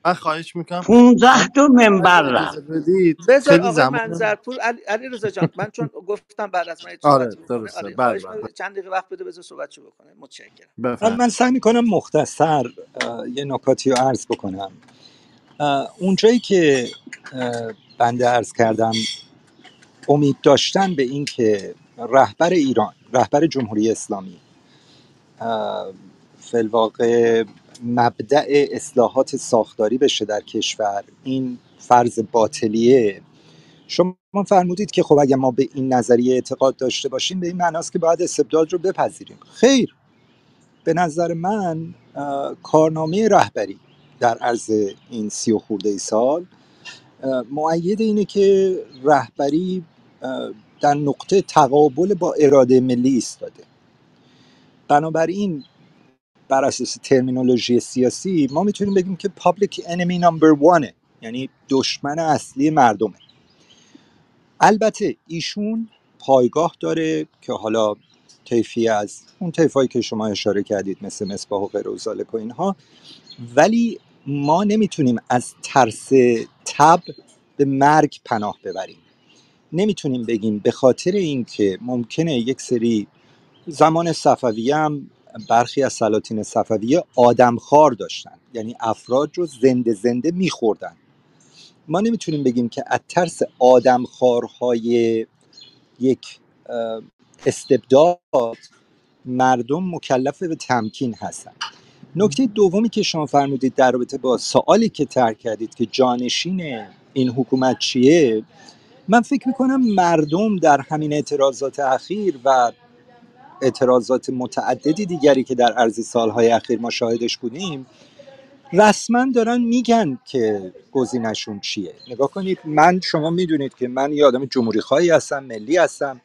من خواهش می‌کنم. 15 تا منبر رفت. بذار آقای. منظرپور علی, علی رضا جان من چون گفتم بعد از من آره درسته. آره. بله چند دقیقه وقت بده بذار صحبتشو بکنه متشکرم. من سعی می‌کنم مختصر یه نکاتی رو عرض بکنم. اونجایی که بنده عرض کردم امید داشتن به اینکه رهبر ایران رهبر جمهوری اسلامی. فلواقع مبدع اصلاحات ساختاری بشه در کشور. این فرض باطلیه. شما فرمودید که خب اگر ما به این نظریه اعتقاد داشته باشیم به این معناست که باید استبداد رو بپذیریم. خیر. به نظر من کارنامه رهبری در عرض این سی و خورده ای سال مؤید اینه که رهبری در نقطه تقابل با اراده ملی ایستاده. بنابراین بر اساس ترمینولوژی سیاسی ما می‌تونیم بگیم که public enemy number one ه یعنی دشمن اصلی مردمه. البته ایشون پایگاه داره که حالا طیفی از اون طیفایی که شما اشاره کردید مثل مصباح و غیر و اینها. ولی ما نمی‌تونیم از ترس تب به مرگ پناه ببریم. نمی‌تونیم بگیم به خاطر اینکه ممکنه یک سری زمان صفویه هم برخی از سلاطین صفویه آدمخوار داشتن. یعنی افراد رو زنده زنده میخوردن. ما نمی‌تونیم بگیم که از ترس آدمخوارهای یک استبداد مردم مکلف به تمکین هستن. نکته دومی که شما فرمودید در رابطه با سوالی که ترک کردید که جانشین این حکومت چیه؟ من فکر می‌کنم مردم در همین اعتراضات اخیر و اعتراضات متعددی دیگری که در عرض سالهای اخیر ما شاهدش بودیم رسما دارن میگن که گزینشون چیه. نگاه کنید من شما می‌دونید که من یه آدم جمهوری خواهی هستم ملی هستم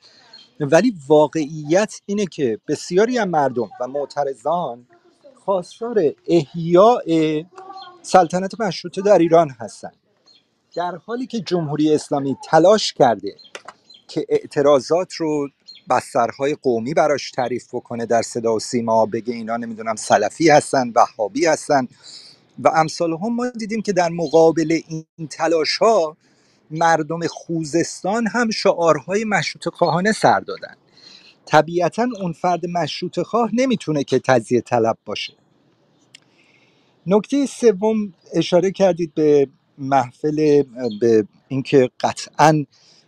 ولی واقعیت اینه که بسیاری از مردم و معترضان خواستار احیاء سلطنت مشروطه در ایران هستند در حالی که جمهوری اسلامی تلاش کرده که اعتراضات رو بسترهای قومی براش تعریف بکنه در صدا و سیما بگه اینا نمی‌دونم سلفی هستن وهابی هستن. و امثال هم ما دیدیم که در مقابل این تلاش ها مردم خوزستان هم شعارهای مشروط خواهانه سر دادن. طبیعتا اون فرد مشروط خواه نمی‌تونه که تزیه طلب باشه. نکته سوم اشاره کردید به محفل به اینکه قطعا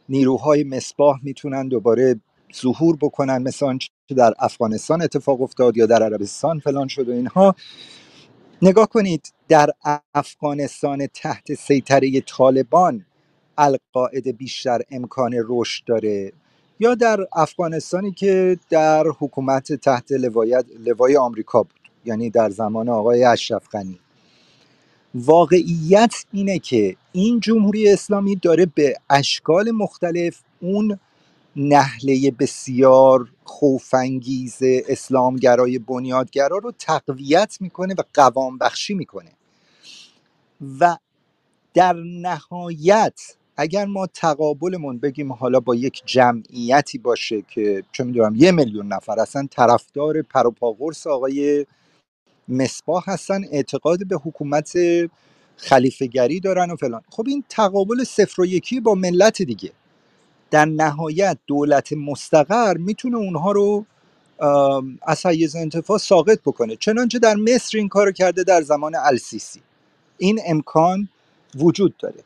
نیروهای مصباح می‌تونن دوباره ظهور بکنن مثل آنچه در افغانستان اتفاق افتاد یا در عربستان فلان شد و اینها. نگاه کنید در افغانستان تحت سیطره طالبان القاعده بیشتر امکان رشد داره. یا در افغانستانی که در حکومت تحت لوایت لوای آمریکا بود یعنی در زمان آقای اشرف غنی. واقعیت اینه که این جمهوری اسلامی داره به اشکال مختلف اون نحله بسیار خوفانگیز اسلامگرای بنیادگرا رو تقویت می‌کنه و قوام بخشی می‌کنه. و در نهایت اگر ما تقابلمون بگیم حالا با یک جمعیتی باشه که چه می‌دونم یه میلیون نفر اصلا طرفدار پروپاگورس آقای مصباح هستن اعتقاد به حکومت خلیفه گری دارن و فلان. خب این تقابل صفر و یکی با ملت دیگه. در نهایت دولت مستقر می‌تونه اونها رو از حیز انتفاع ساقط بکنه. چنانچه در مصر این کارو کرده در زمان السیسی. این امکان وجود داره.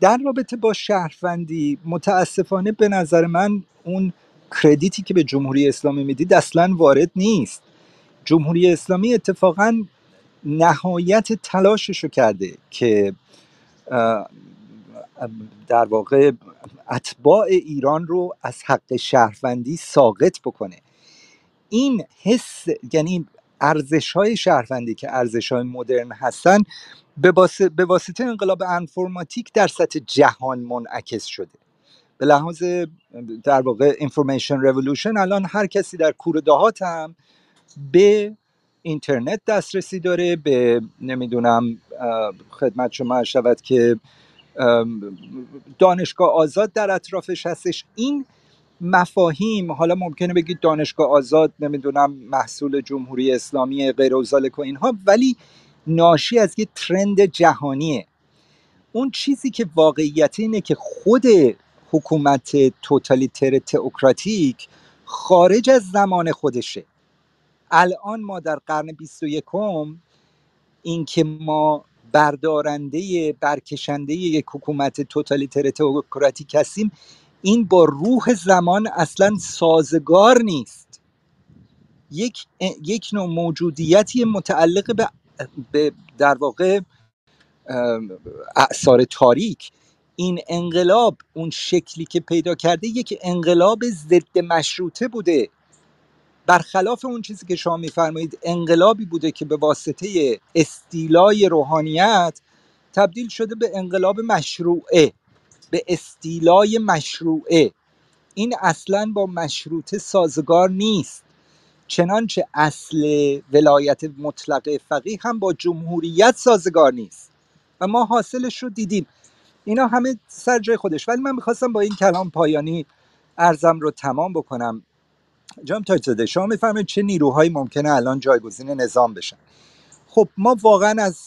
در رابطه با شهروندی متاسفانه به نظر من اون کردیتی که به جمهوری اسلامی می‌دید اصلا وارد نیست. جمهوری اسلامی اتفاقا نهایت تلاششو کرده که در واقع اتباع ایران رو از حق شهروندی ساقط بکنه. این حس یعنی ارزش های شهروندی که ارزش های مدرن هستن به واسطه, به واسطه انقلاب انفرماتیک در سطح جهان منعکس شده. به لحاظ در واقع اینفورمیشن رولوشن الان هر کسی در کور دهات هم به اینترنت دسترسی داره به نمی‌دونم خدمت شما شود که دانشگاه آزاد در اطرافش هستش. این مفاهیم حالا ممکنه بگید دانشگاه آزاد نمی‌دونم محصول جمهوری اسلامی غیر و اینها ولی ناشی از یه ترند جهانیه. اون چیزی که واقعیت اینه که خود حکومت توتالیتر تئوکراتیک خارج از زمان خودشه. الان ما در قرن 21 اینکه ما بردارنده برکشنده یک حکومت توتالیتر تئوکراتیک هستیم این با روح زمان اصلا سازگار نیست. یک یک نوع موجودیتی متعلق به, به در واقع اعثار تاریک. این انقلاب اون شکلی که پیدا کرده یک انقلاب ضد مشروطه بوده. برخلاف اون چیزی که شما میفرمایید انقلابی بوده که به واسطه استیلای روحانیت تبدیل شده به انقلاب مشروعه به استیلای مشروعه. این اصلا با مشروطه سازگار نیست. چنانچه اصل ولایت مطلقه فقیه هم با جمهوریت سازگار نیست. و ما حاصلش رو دیدیم. اینا همه سر جای خودش. ولی من می‌خواستم با این کلام پایانی ارزم رو تمام بکنم. جام تاج زاده شما میفرمایید چه نیروهایی ممکنه الان جایگزین نظام بشن؟ خب ما واقعا از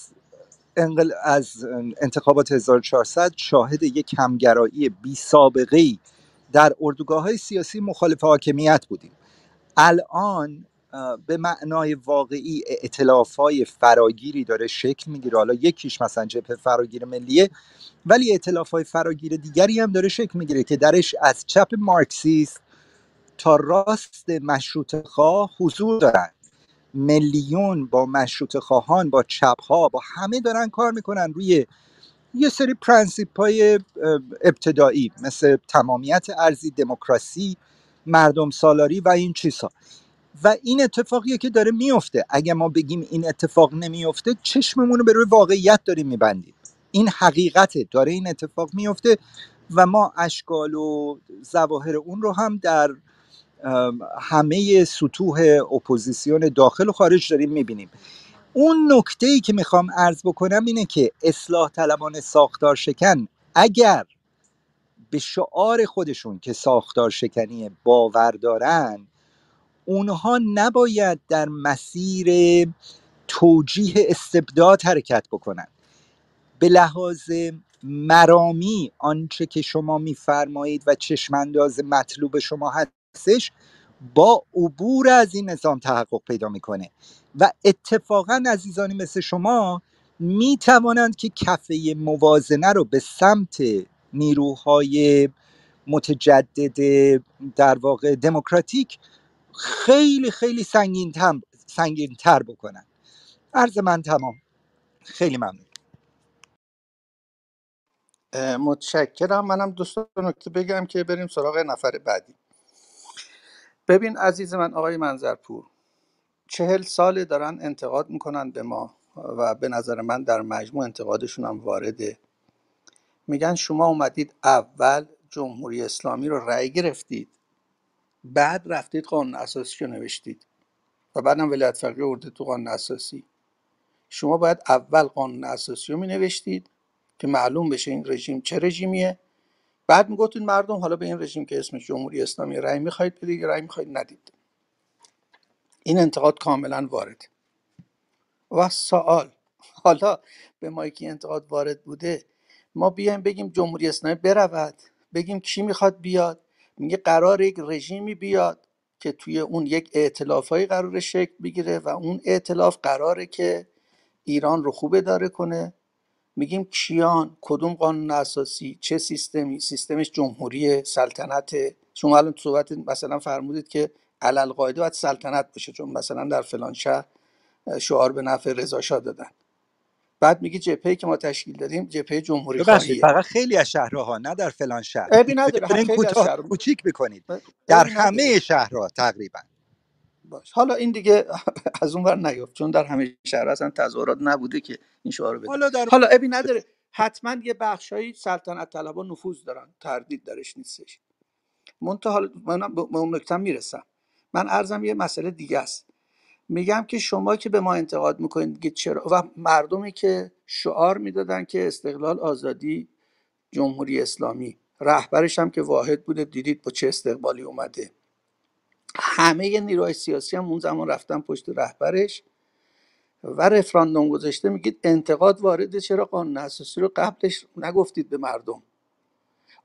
انقل... از انتخابات 1400 شاهد یک همگرایی بی سابقه ای در اردوگاه های سیاسی مخالف حاکمیت بودیم. الان به معنای واقعی ائتلاف های فراگیری داره شکل می‌گیره. حالا یکیش مثلا جبهه فراگیر ملیه ولی ائتلاف های فراگیر دیگری هم داره شکل می‌گیره که درش از چپ مارکسیست تا راست مشروط خواه حضور دارن. میلیون با مشروط خواهان با چپ ها با همه دارن کار می‌کنن روی یه سری پرنسیپ های ابتدایی مثل تمامیت ارزی دموکراسی مردم سالاری و این چیزها. و این اتفاقیه که داره میفته اگه ما بگیم این اتفاق نمیفته چشممون رو به روی واقعیت داریم میبندیم. این حقیقته. داره این اتفاق میفته و ما اشکال و ظواهر اون رو هم در همه سطوح اپوزیسیون داخل و خارج داریم می‌بینیم. اون نکته ای که می‌خوام عرض بکنم اینه که اصلاح طلبان ساختار شکن اگر به شعار خودشون که ساختار شکنی باور دارن اونها نباید در مسیر توجیه استبداد حرکت بکنن. به لحاظ مرامی آنچه که شما میفرمایید و چشمانداز مطلوب شما هستش با عبور از این نظام تحقق پیدا می‌کنه. و اتفاقا عزیزانی مثل شما می توانند که کفه موازنه رو به سمت نیروهای متجدد در واقع دموکراتیک خیلی خیلی سنگین تر, سنگین تر بکنن عرض من تمام. خیلی ممنون. متشکرم. منم دوست نکته بگم که بریم سراغ نفر بعدی. ببین عزیز من آقای منظرپور چهل ساله دارن انتقاد می‌کنن به ما و به نظر من در مجموع انتقادشون هم وارده. میگن شما اومدید اول جمهوری اسلامی رو رأی گرفتید بعد رفتید قانون اساسی رو نوشتید و بعدم ولایت فقیه ارده تو قانون اساسی. شما باید اول قانون اساسی رو می نوشتید که معلوم بشه این رژیم چه رژیمیه. بعد می‌گفتید مردم حالا به این رژیم که اسمش جمهوری اسلامی رأی می‌خواید بدید رأی می‌خواید ندید. این انتقاد کاملا وارد. و سوال حالا به ما که انتقاد وارد بوده ما بیایم بگیم جمهوری اسلامی برود. بگیم کی می‌خواد بیاد. میگه قرار یک رژیمی بیاد که توی اون یک ائتلافایی قرار شکل بگیره و اون ائتلاف قراره که ایران رو خوب اداره کنه. میگیم کیان کدوم قانون اساسی چه سیستمی؟ سیستمش جمهوری سلطنت شما الان تو صحبت مثلا فرمودید که علل قاعده باید سلطنت باشه چون مثلا در فلان شهر شعار به نفع رضا شاه دادن. بعد میگه جبهه که ما تشکیل دادیم جبهه جمهوری خواهیه. فقط خیلی از شهرها نه در فلان شهر. عیبی نداره کوچیک بکنید. در همه شهرها تقریبا. باش. حالا این دیگه از اون ور نیفت چون در همه شهر اصلا تظاهرات نبوده که این شعار بده حالا در حالا ابی نداره حتما یه بخشایی سلطنت طلبا نفوذ دارن تردید درش نیستش. منتها حالا من به اون نکته می‌رسم. من ارزم یه مسئله دیگه است. میگم که شما که به ما انتقاد می‌کنید میگید چرا؟ و مردمی که شعار می‌دادن که استقلال آزادی جمهوری اسلامی. رهبرش هم که واحد بوده دیدید با چه استقبالی اومده. همه نیروهای سیاسی هم اون زمان رفتن پشت رهبرش و رفراندوم گذاشته. میگید انتقاد وارد چرا قانون اساسی رو قبلش نگفتید به مردم؟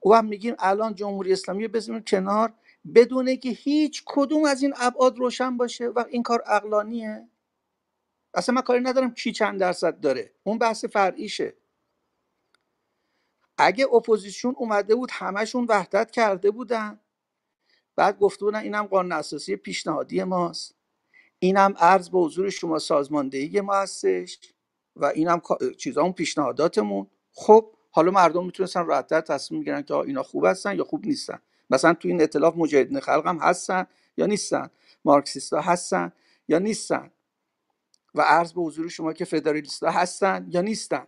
او هم میگیم الان جمهوری اسلامی بزنیم کنار بدون که هیچ کدوم از این ابعاد روشن باشه و این کار اقلانیه اصلا من کاری ندارم کی چند درصد داره. اون بحث فرعیشه. اگه اپوزیسیون اومده بود همشون وحدت کرده بودن. بعد گفته بودن اینم قانون اساسی پیشنهادی ماست. اینم عرض به حضور شما سازماندهی ما هستش و اینم چیزامون پیشنهاداتمون. خب حالا مردم می‌تونستن راحتتر تصمیم بگیرن که اینا خوب هستن یا خوب نیستن. مثلا تو این ائتلاف مجاهدین خلق هم هستن یا نیستن؟ مارکسیستا هستن یا نیستن؟ و عرض به حضور شما که فدرالیستا هستن یا نیستن.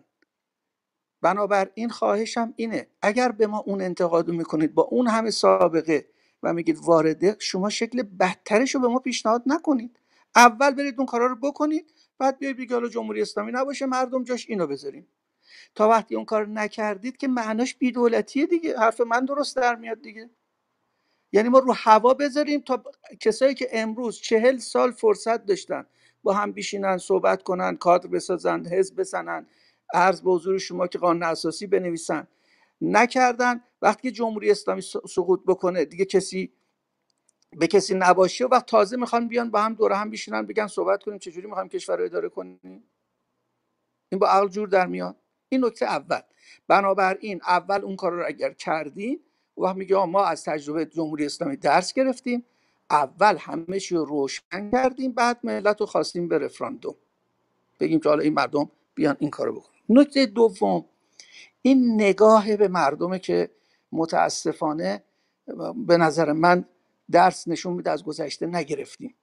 بنابراین خواهشم اینه اگر به ما اون انتقاد می‌کنید با اون همه سابقه و میگید وارده شما شکل بدترش رو به ما پیشنهاد نکنید. اول برید اون کارا رو بکنید بعد بیاید بگید جمهوری اسلامی نباشه مردم جاش اینو بذاریم. تا وقتی اون کار نکردید که معناش بیدولتیه دیگه حرف من درست در میاد دیگه. یعنی ما رو هوا بذاریم تا کسایی که امروز چهل سال فرصت داشتن با هم بیشینن صحبت کنن کادر بسازن حزب بزنن عرض به حضور شما که قانون اساسی بنویسن. نکردن وقتی جمهوری اسلامی سقوط بکنه دیگه کسی به کسی نباشی و تازه می‌خوان بیان با هم دوره هم بشینن بگن صحبت کنیم چجوری می‌خوایم کشور رو اداره کنیم؟ این با عقل جور در میاد. این نکته اول. بنابراین اول اون کار رو اگر کردیم و میگه ما از تجربه جمهوری اسلامی درس گرفتیم. اول همه چی رو روشن کردیم بعد ملت رو خواستیم به رفراندوم. بگیم که حالا این مردم بیان این کارو بکنن. نکته دوم. این نگاه به مردمه که متاسفانه به نظر من درس نشون میده از گذشته نگرفتیم.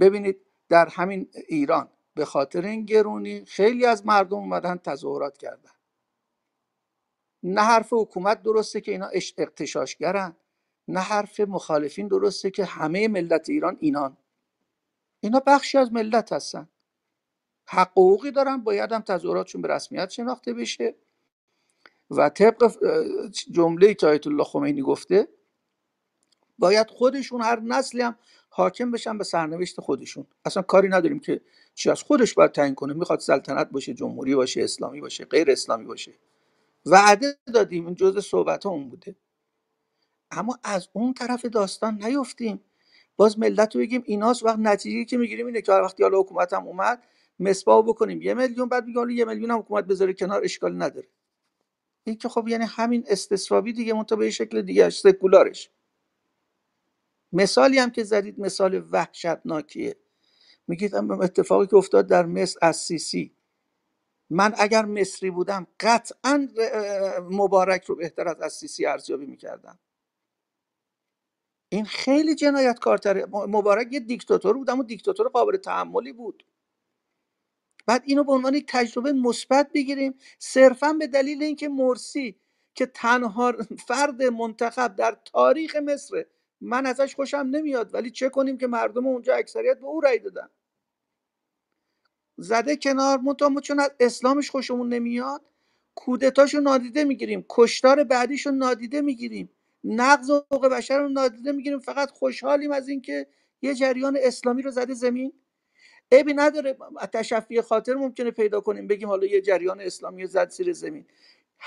ببینید در همین ایران به خاطر این گرونی خیلی از مردم اومدن تظاهرات کردن. نه حرف حکومت درسته که اینا اقتشاشگرن نه حرف مخالفین درسته که همه ملت ایران اینان. اینا بخشی از ملت هستن. حقوقی دارن باید هم تظاهراتشون به رسمیت شناخته بشه. و طبق جمله که آیت الله خمینی گفته باید خودشون هر نسلی هم حاکم بشن به سرنوشت خودشون. اصلا کاری نداریم که چی از خودش باید تعیین کنه. می‌خواد سلطنت باشه جمهوری باشه اسلامی باشه غیر اسلامی باشه. وعده دادیم این جزء صحبت اون بوده. اما از اون طرف داستان نیفتیم. باز ملت رو بگیم ایناست وقت نتیجه که می‌گیریم اینه که وقتی حالا حکومت هم اومد مسبا بکنیم. یه میلیون بعد میگم یه میلیون هم حکومت بذاره کنار اشکال نداره. این که خب یعنی همین استصوابی دیگه منتها به شکل دیگه سکولارش. مثالی هم که زدید مثال وحشتناکیه. میگید اتفاقی که افتاد در مصر از سیسی. من اگر مصری بودم قطعا مبارک رو بهتر از از سیسی ارزیابی می‌کردم. این خیلی جنایتکارتره. مبارک یه دیکتاتور بود اما دیکتاتور قابل تحملی بود. بعد اینو به عنوان یک تجربه مثبت بگیریم. صرفا به دلیل اینکه مرسی که تنها فرد منتخب در تاریخ مصر من ازش خوشم نمیاد ولی چه کنیم که مردم اونجا اکثریت به او رأی دادن؟ زده کنار منتها چون از اسلامش خوشمون نمیاد کودتاشو نادیده می‌گیریم کشتار بعدیشو نادیده می‌گیریم نقض حقوق بشر رو نادیده می‌گیریم فقط خوشحالیم از اینکه یه جریان اسلامی رو زده زمین. عیبی نداره. تشفی خاطر ممکنه پیدا کنیم. بگیم حالا یه جریان اسلامی زد زیر زمین.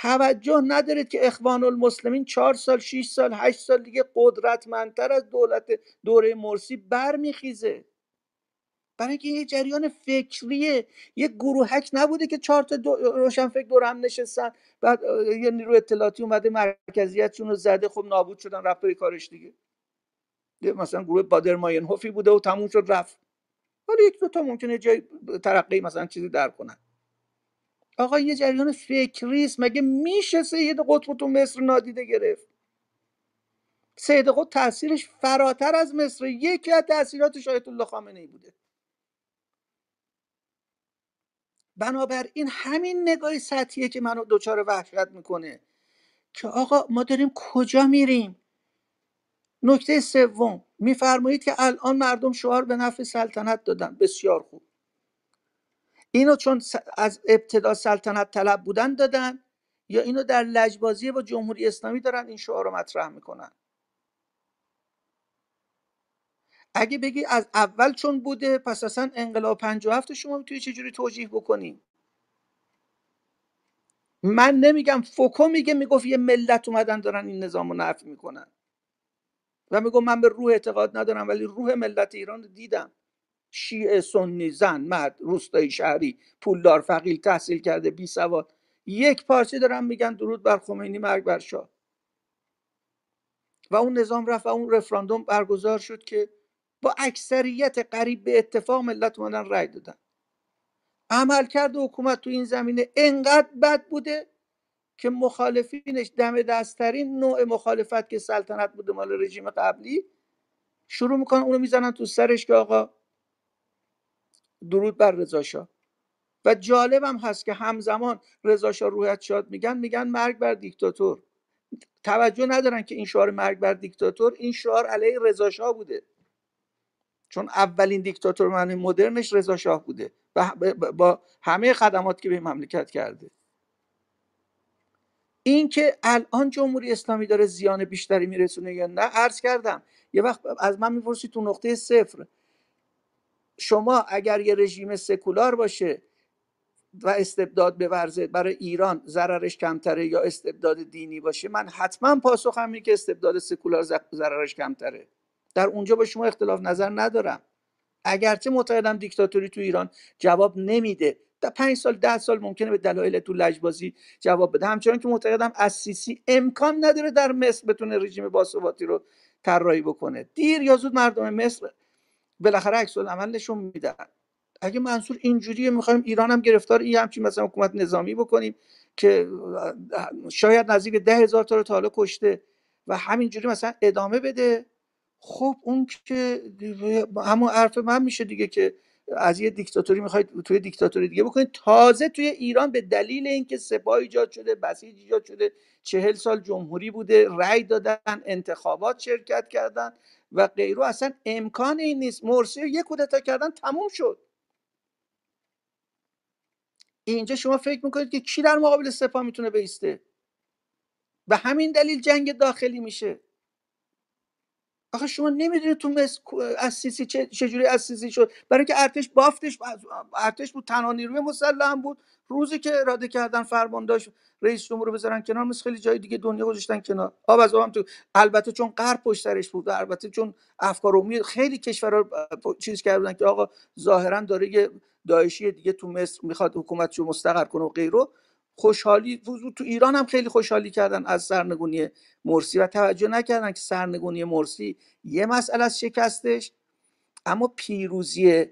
توجه ندارید که اخوان المسلمین چهار سال 6 سال هشت سال دیگه قدرتمندتر از دولت دوره مرسی برمیخیزه. برای اینکه یه جریان فکریه. یه گروهک نبوده که چهار تا دو روشن فکر دور هم نشستن. بعد یه نیرو اطلاعاتی اومده مرکزیتشون رو زده. خب نابود شدن رفت به کارش دیگه. مثلا گروه بادر ماین هوفی بوده و تموم شد رفت. حالا یک دو تا ممکنه جای ترقی مثلا چیزی در کنن. آقا یه جریان فکریست مگه میشه سید قطب تو مصر نادیده گرفت؟ سید قطب تاثیرش فراتر از مصر یکی از تاثیرات شایت الله خامنه ای بوده. بنابراین همین نگاه سطحیه که منو دچار وحشت می‌کنه که آقا ما داریم کجا میریم؟ نکته سوم میفرمایید که الان مردم شعار به نفع سلطنت دادن. بسیار خوب. اینو چون از ابتدا سلطنت طلب بودن دادن یا اینو در لجبازی با جمهوری اسلامی دارن این شعار رو مطرح می‌کنن؟ اگه بگی از اول چون بوده پس اصلا انقلاب 57 شما می‌تونی چجوری توجیه بکنی؟ من نمیگم فوکو میگه می‌گفت یه ملت اومدن دارن این نظام رو نفی می‌کنن. و میگم من به روح اعتقاد ندارم ولی روح ملت ایران رو دیدم. شیعه سنی زن مرد روستایی شهری پولدار فقیل تحصیل کرده بی سواد. یک پارچه دارن میگن درود بر خمینی مرگ بر شاه. و اون نظام رفت و اون رفراندوم برگزار شد که با اکثریت قریب به اتفاق ملت اومدن رای دادن. عملکرد حکومت تو این زمینه انقدر بد بوده که مخالفینش دم دستترین نوع مخالفت که سلطنت بوده مال رژیم قبلی شروع می‌کنن اونو می‌زنن تو سرش که آقا درود بر رضا و جالبم هست که همزمان رضا شاه روحت شاد میگن میگن مرگ بر دیکتاتور. توجه ندارن که این شعار مرگ بر دیکتاتور این شعار علیه رضا شاه بوده. چون اولین دیکتاتور معنی مدرنش رضا شاه بوده. و با همه خدمات که به مملکت کرده. این که الان جمهوری اسلامی داره زیان بیشتری میرسونه یا نه عرض کردم. یه وقت از من می‌پرسی تو نقطه صفر. شما اگر یه رژیم سکولار باشه و استبداد بورزه برای ایران ضررش کمتره یا استبداد دینی باشه من حتما پاسخم اینه که استبداد سکولار ضررش کمتره. در اونجا با شما اختلاف نظر ندارم. اگرچه معتقدم دیکتاتوری تو ایران جواب نمیده. در پنج سال ده سال ممکنه به دلایل تو لجبازی جواب بده. همچنان که معتقدم از سیسی امکان نداره در مصر بتونه رژیم باثباتی رو طراحی بکنه. دیر یا زود مردم مصر بالاخره عکس العمل نشون میدن. اگه منصور اینجوریه می‌خوایم ایران هم گرفتار این همچین مثلا حکومت نظامی بکنیم که شاید نزدیک ده هزار تا رو تا حالا کشته و همینجوری مثلا ادامه بده. خب اون که همون حرف من میشه دیگه که از یه دیکتاتوری می‌خواید توی دیکتاتوری دیگه بکنید. تازه توی ایران به دلیل اینکه سپاه ایجاد شده بسیج ایجاد شده چهل سال جمهوری بوده رأی دادن انتخابات شرکت کردن و غیره اصلا امکان این نیست. مرسی. یه کودتا کردن تموم شد. اینجا شما فکر می‌کنید که کی در مقابل سپاه می‌تونه بیسته؟ به همین دلیل جنگ داخلی میشه. آخه شما نمی‌دونید تو مصر چه چجوری اسیسی شد. برای اینکه ارتش بافتش ارتش بود تنها نیروی مسلح بود. روزی که اراده کردن فرمان داشت رئیس جمهور رو بذارن کنار مثل خیلی جای دیگه دنیا گذاشتن کنار. آب از آبم تو البته چون غرب پشت سرش بود البته چون افکار عمومی خیلی کشورها چیز کردن که آقا ظاهرا داره یه داعشی دیگه تو مصر می‌خواد حکومتشو مستقر کنه و غیره. خوشحالی تو ایران هم خیلی خوشحالی کردن از سرنگونی مرسی و توجه نکردن که سرنگونی مرسی یه مسئله از شکستش. اما پیروزی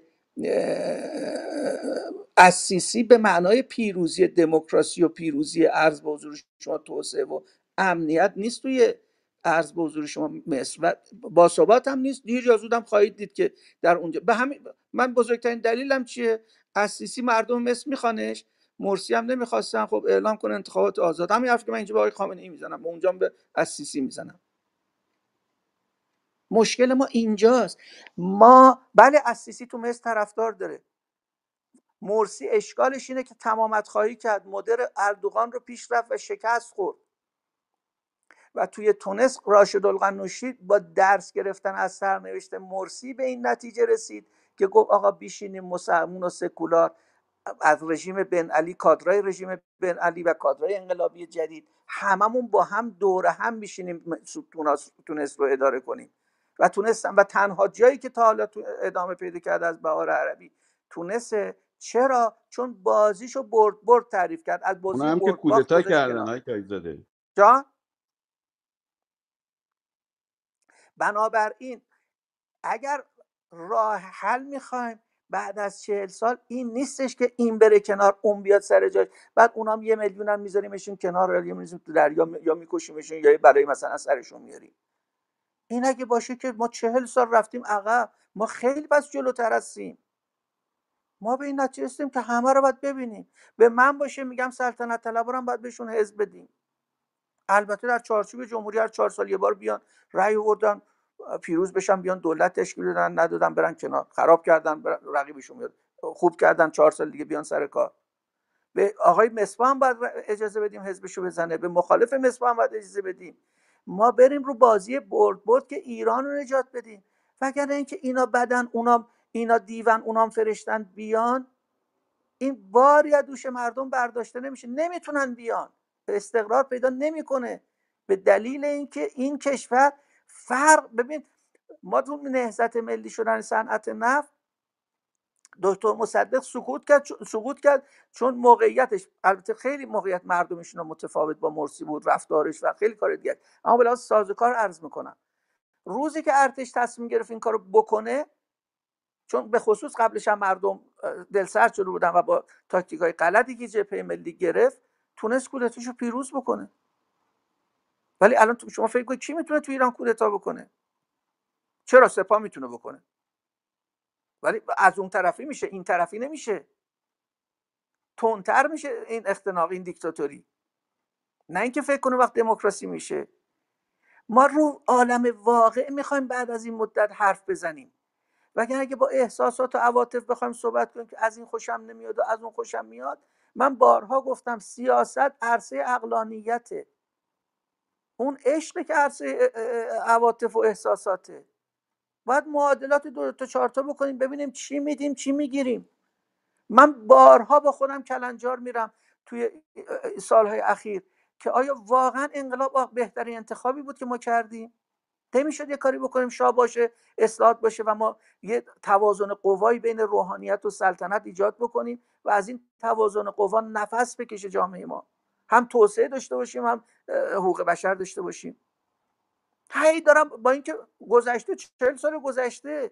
اسیسی به معنای پیروزی دموکراسی و پیروزی ارز به حضور شما توسعه و امنیت نیست توی ارز به حضور شما مصر و با ثبات هم نیست. دیر یا زودم خواهید دید که در اونجا به همین من بزرگترین دلیلم چیه؟ اسیسی مردم مصر میخوانش. مرسی هم نمی‌خواستن خب اعلام کنه انتخابات آزاد. همین حرف که من اینجا به آقای خامنه ای می‌زنم اونجا به اسیسی می‌زنم. مشکل ما اینجاست. ما بله اسیسی تو مصر طرفدار داره. مرسی. اشکالش اینه که تمامت خواهی کرد. مدر اردوغان رو پیش رفت و شکست خورد. و توی تونس راشد القنوشی با درس گرفتن از سرنوشت مرسی به این نتیجه رسید که گفت آقا بیشینیم مسلمون و سکولار از رژیم بن علی کادرای رژیم بن علی و کادرای انقلابی جدید هممون با هم دوره هم میشینیم تونس رو اداره کنیم. و تونستم و تنها جایی که تا حالا ادامه پیدا کرده از بهار عربی تونس چرا؟ چون بازیشو برد برد تعریف کرد. از بازی هم که کودتا کردن های تایزاده جان؟ بنابراین اگر راه حل می‌خوایم بعد از چهل سال این نیستش که این بره کنار اون بیاد سر جاش. بعد اونام یه میلیون هم میذاریمشون کنار یا می‌ذاریم تو دریا یا میکشیمشون یا برای مثلا سرشون میاریم. این اگه باشه که ما چهل سال رفتیم عقب ما خیلی بس جلوتر هستیم. ما به این نتیجه رسیدیم که همه رو باید ببینیم. به من باشه میگم سلطنت طلبا هم باید بهشون حزب بدیم. البته در چارچوب جمهوری هر چهار سال یه بار بیان رأی آوردن. پیروز بشن بیان دولت تشکیل دادن ندادن برن کنار. خراب کردن رقیبشون میاد. خوب کردن چهار سال دیگه بیان سر کار. به آقای مصباح هم باید اجازه بدیم حزبشو بزنه. به مخالف مصباح هم باید اجازه بدیم. ما بریم رو بازی برد برد که ایران رو نجات بدیم. وگرنه اینکه اینا بدن اونا اینا دیون اونام فرشتن بیان. این باری از دوش مردم برداشته نمیشه. نمی‌تونن بیان. استقرار پیدا نمی‌کنه. به دلیل اینکه این کشور فرق ببین ما تو نهضت ملی شدن صنعت نفت دکتر مصدق سکوت کرد سقوط کرد چون موقعیتش البته خیلی موقعیت مردمشون متفاوت با مرسی بود رفتارش و خیلی کار دیگه اما بلا سازوکار عرض می‌کنم. روزی که ارتش تصمیم گرفت این کارو بکنه چون به خصوص قبلش هم مردم دلسرد شده بودن و با تاکتیک های غلطی که جبهه ملی گرفت تونست کودتاشو پیروز بکنه. ولی الان شما فکر کنید کی می‌تونه تو ایران کودتا بکنه؟ چرا سپاه می‌تونه بکنه؟ ولی از اون طرفی میشه این طرفی نمیشه. تندتر میشه این اختناق این دیکتاتوری. نه اینکه فکر کنه وقت دموکراسی میشه. ما رو عالم واقع می‌خوایم بعد از این مدت حرف بزنیم. وگرنه اگه با احساسات و عواطف بخوایم صحبت کنیم که از این خوشم نمیاد و از اون خوشم میاد من بارها گفتم سیاست عرصه اقلانیته اون عشق که عرصه عواطف و احساساته. باید معادلات دو تا چهار تا بکنیم ببینیم چی میدیم چی می‌گیریم. من بارها با خودم کلنجار میرم توی سالهای اخیر که آیا واقعا انقلاب بهترین انتخابی بود که ما کردیم؟ نمی‌شد یه کاری بکنیم شاه باشه اصلاحات باشه و ما یه توازن قوایی بین روحانیت و سلطنت ایجاد بکنیم و از این توازن قوا نفس بکشه جامعه ما. هم توسعه داشته باشیم هم حقوق بشر داشته باشیم. هی دارم با اینکه گذشته چهل سال گذشته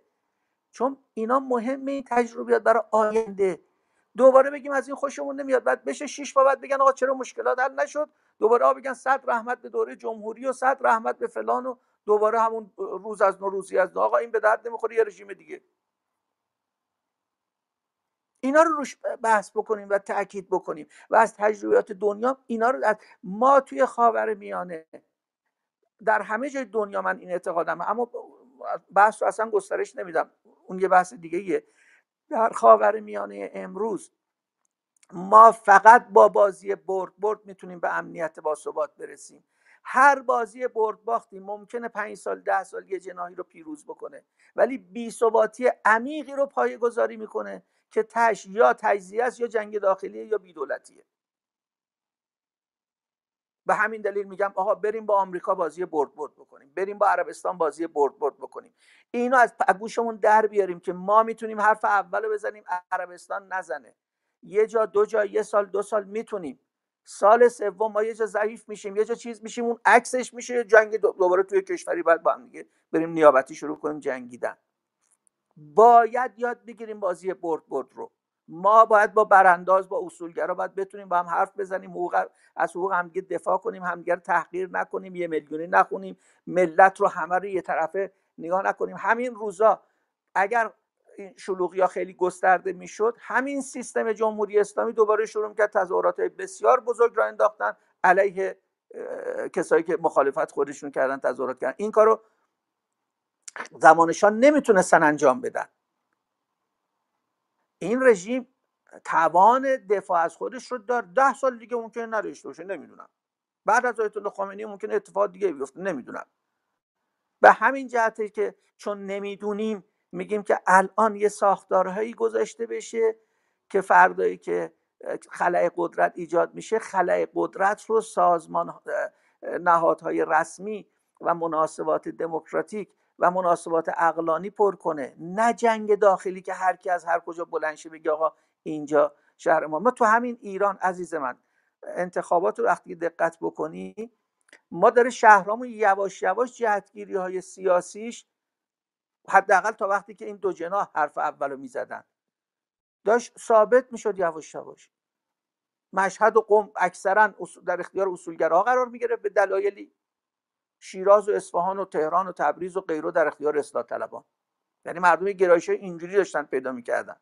چون اینا مهمه این تجربیات برای آینده. دوباره بگیم از این خوشمون نمیاد. بعد بشه شش بعد بگن آقا چرا مشکلات حل نشد؟ دوباره آقا بگن صد رحمت به دوره جمهوری و صد رحمت به فلان و دوباره همون روز از نو روزی از آقا این به درد نمی‌خوره یه رژیم دیگه. اینا رو روش بحث بکنیم و تاکید بکنیم و از تجربیات دنیا اینا رو از ما توی خاور میانه. در همه جای دنیا من این اعتقادم اما بحث رو اصلا گسترش نمیدم. اون یه بحث دیگه ایه در خاور میانه امروز ما فقط با بازی برد برد می‌تونیم به امنیت با ثبات برسیم. هر بازی برد باختی ممکنه پنج سال ده سال یه جناهی رو پیروز بکنه ولی بی ثباتی عمیقی رو پایه گذاری می‌کنه. که تش یا تجزیه است یا جنگ داخلیه یا بیدولتیه. به همین دلیل میگم آقا بریم با آمریکا بازی برد برد بکنیم بریم با عربستان بازی برد برد بکنیم. اینو از گوشمون در بیاریم که ما می‌تونیم حرف اول بزنیم عربستان نزنه. یه جا دو جا یه سال دو سال می‌تونیم. سال سوم ما یه جا ضعیف میشیم یه جا چیز میشیم اون عکسش میشه جنگ دوباره توی کشوری بعد با هم دیگه بریم نیابتی شروع کنیم جنگیدن. باید یاد بگیریم بازی برد برد رو. ما باید با برانداز با اصولگرا باید بتونیم با هم حرف بزنیم حقوق از حقوق هم دفاع کنیم همدیگه تحقیر نکنیم یه میلیونی نخونیم ملت رو همه رو یه طرفه نگاه نکنیم. همین روزا اگر این شلوغی ها خیلی گسترده می‌شد همین سیستم جمهوری اسلامی دوباره شروع کرد تظاهرات بسیار بزرگ را انداختن علیه کسایی که مخالفت خودشون کردن تظاهرات کردن. این کارو زمانشان نمی‌تونستن انجام بدن. این رژیم توان دفاع از خودش رو دار. ده سال دیگه ممکنه نداشته باشه نمی‌دونم. بعد از آیت الله خامنه‌ای ممکن اتفاق دیگه بیفته نمی‌دونم. به همین جهته که چون نمی‌دونیم میگیم که الان یه ساختارهایی گذاشته بشه که فردایی که خلای قدرت ایجاد میشه خلای قدرت رو سازمان نهادهای رسمی و مناسبات دموکراتیک و مناسبات اقلانی پر کنه. نه جنگ داخلی که هر کی از هر کجا بلند شه بگه آقا اینجا شهر ما. ما تو همین ایران عزیز من انتخابات رو وقتی دقت بکنی ما داره شهرامون یواش یواش جهتگیری های سیاسیش حداقل تا وقتی که این دو جناح حرف اولو می‌زدن. داشت ثابت می‌شد یواش یواش. مشهد و قم اکثرا در اختیار اصولگرا قرار می‌گیره به دلایلی شیراز و اصفهان و تهران و تبریز و غیره در اختیار اصلاح طلبان. یعنی مردم گرایش اینجوری داشتن پیدا می‌کردن.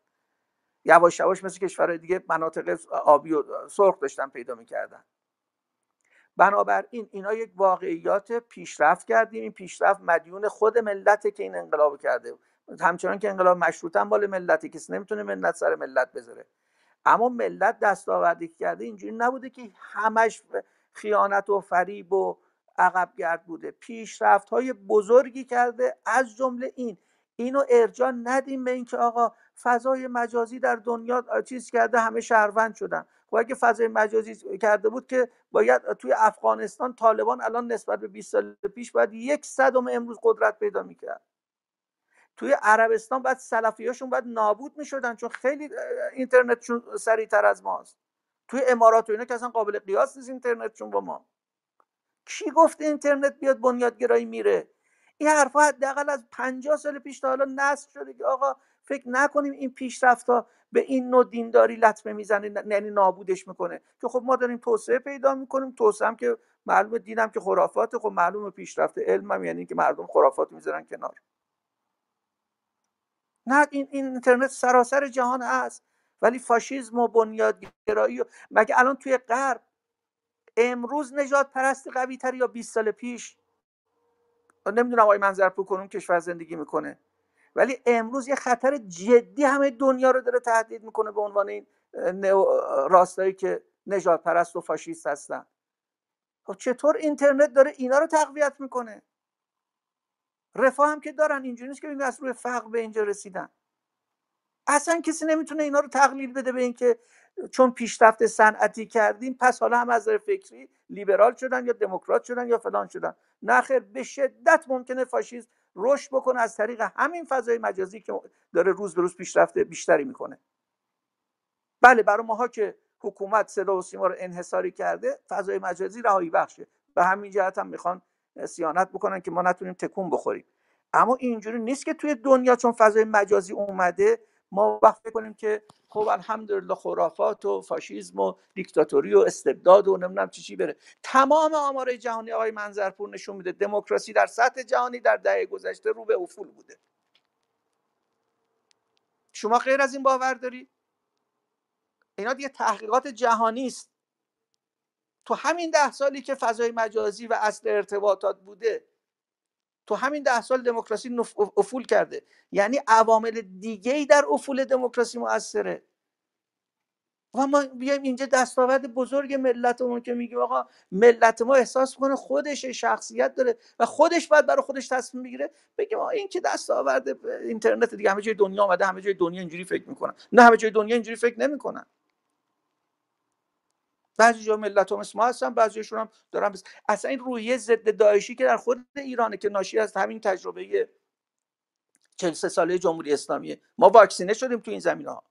یواش یواش مثل کشورهای دیگه مناطق آبی و سرخ داشتن پیدا می‌کردن. بنابراین اینا یک واقعیات پیشرفت کردیم. این پیشرفت مدیون خود ملت که این انقلاب کرده. همچنان که انقلاب مشروط هم مال ملتی کسی نمی‌تونه ملت سر ملت بذاره. اما ملت دستاوردی کرده اینجوری نبوده که همش خیانت و فریب و عقب گرد بوده پیشرفت های بزرگی کرده. از جمله این اینو ارجاع ندیم به اینکه آقا فضای مجازی در دنیا چیز کرده همه شهروند شدن. خب اگه فضای مجازی کرده بود که باید توی افغانستان طالبان الان نسبت به 20 سال پیش باید یک صدم امروز قدرت پیدا می‌کرد. توی عربستان بعد سلفیاشون باید نابود می‌شدن چون خیلی اینترنتشون سریعتر از ماست. توی امارات و اینا که اصلا قابل قیاس نیست اینترنتشون با ما. کی گفته اینترنت بیاد بنیادگرایی میره؟ این حرفا حداقل از 50 سال پیش تا حالا نصب شده که آقا فکر نکنیم این پیشرفت ها به این نوع دینداری لطمه می‌زنه یعنی نابودش می‌کنه. که خب ما داریم توسعه پیدا می‌کنیم توسعه هم که معلومه دینم که خرافات خب معلومه پیشرفت علم هم یعنی که مردم خرافات می‌ذارن کنار. نه این, این اینترنت سراسر جهان هست. ولی فاشیزم و بنیادگرایی مگه الان توی غرب امروز نجات پرست قوی تر یا 20 سال پیش؟ نمی‌دونم آقای منظرپور کنون کشور زندگی می‌کنه. ولی امروز یه خطر جدی همه دنیا رو داره تهدید می‌کنه به عنوان این راستایی که نجات پرست و فاشیست هستن. خب چطور اینترنت داره اینا رو تقویت می‌کنه؟ رفاه هم که دارن اینجوری نیست که از روی فقر به اینجا رسیدن. اصلا کسی نمی‌تونه اینا رو تقلیل بده به اینکه چون پیشرفت صنعتی کردیم پس حالا هم از فکری لیبرال شدن یا دموکرات شدن یا فلان شدن. نه خیر به شدت ممکنه فاشیسم رشد بکنه از طریق همین فضای مجازی که داره روز به روز پیشرفت بیشتری می‌کنه. بله برای ماها که حکومت صدا و سیما رو انحصاری کرده فضای مجازی رهایی بخشه. به همین جهت هم می‌خوان سیانت بکنن که ما نتونیم تکون بخوریم. اما اینجوری نیست که توی دنیا چون فضای مجازی اومده ما وقت کنیم که خب الحمدلله خرافات و فاشیسم و دیکتاتوری و استبداد و نمی‌دونم چی چی بره. تمام آمارای جهانی آقای منظرپور نشون میده. دموکراسی در سطح جهانی در دهه گذشته رو به افول بوده. شما غیر از این باور داری؟ اینا دیگه تحقیقات جهانی است. تو همین ده سالی که فضای مجازی و اصل ارتباطات بوده تو همین ده سال دموکراسی افول کرده. یعنی عوامل دیگه ای در افول دموکراسی موثره و ما بیایم اینجا دستاورد بزرگ ملتمون که میگیم آقا ملت ما احساس کنه خودش شخصیت داره و خودش باید برای خودش تصمیم بگیره. بگیم آقا این که دستاورد اینترنت دیگه همه جای دنیا آمده همه جای دنیا اینجوری فکر می‌کنن. نه همه جای دنیا اینجوری فکر نمی‌کنن. بعضی جا ملت هم ما هستن بعضیشون هم دارن بس... اصلا این روحیه ضد داعشی که در خود ایرانه که ناشی از همین تجربه 43 ساله جمهوری اسلامیه. ما واکسینه شدیم تو این زمینه ها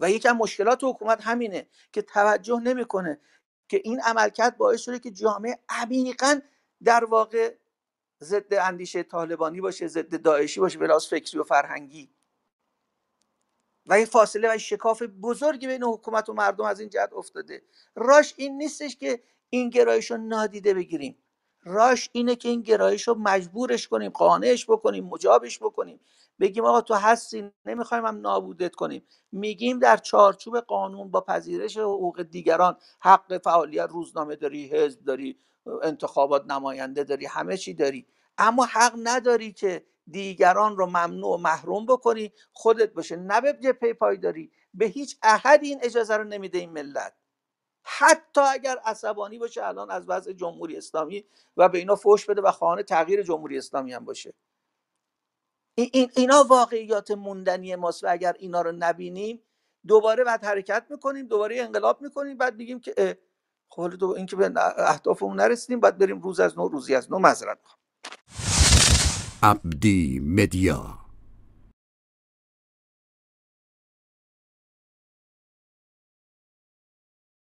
و یکم مشکلات حکومت همینه که توجه نمی‌کنه که این عملکرد باعث شده که جامعه عمیقا در واقع ضد اندیشه طالبانی باشه ضد داعشی باشه به فکری و فرهنگی. و یه فاصله و شکاف بزرگی بین حکومت و مردم از این جهت افتاده. راش این نیستش که این گرایش رو نادیده بگیریم. راش اینه که این گرایش رو مجبورش کنیم قانعش بکنیم مجابش بکنیم. بگیم آقا تو هستی نمی‌خوایم هم نابودت کنیم. میگیم در چارچوب قانون با پذیرش حقوق دیگران حق فعالیت روزنامه داری حزب داری انتخابات نماینده داری همه چی داری. اما حق نداری که دیگران رو ممنوع و محروم بکنی خودت باشه. نه به پی پایداری به هیچ احد این اجازه رو نمیده این ملت. حتی اگر عصبانی باشه الان از وضع جمهوری اسلامی و به اینا فوش بده و خانه تغییر جمهوری اسلامی هم باشه. این اینا واقعیات موندنی ماست و اگر اینا رو نبینیم دوباره بعد حرکت می‌کنیم دوباره انقلاب می‌کنیم بعد میگیم که خب دو این که به اهدافمون نرسیدیم بعد بریم روز از نو روزی از نو معذرت عبدی مدیا.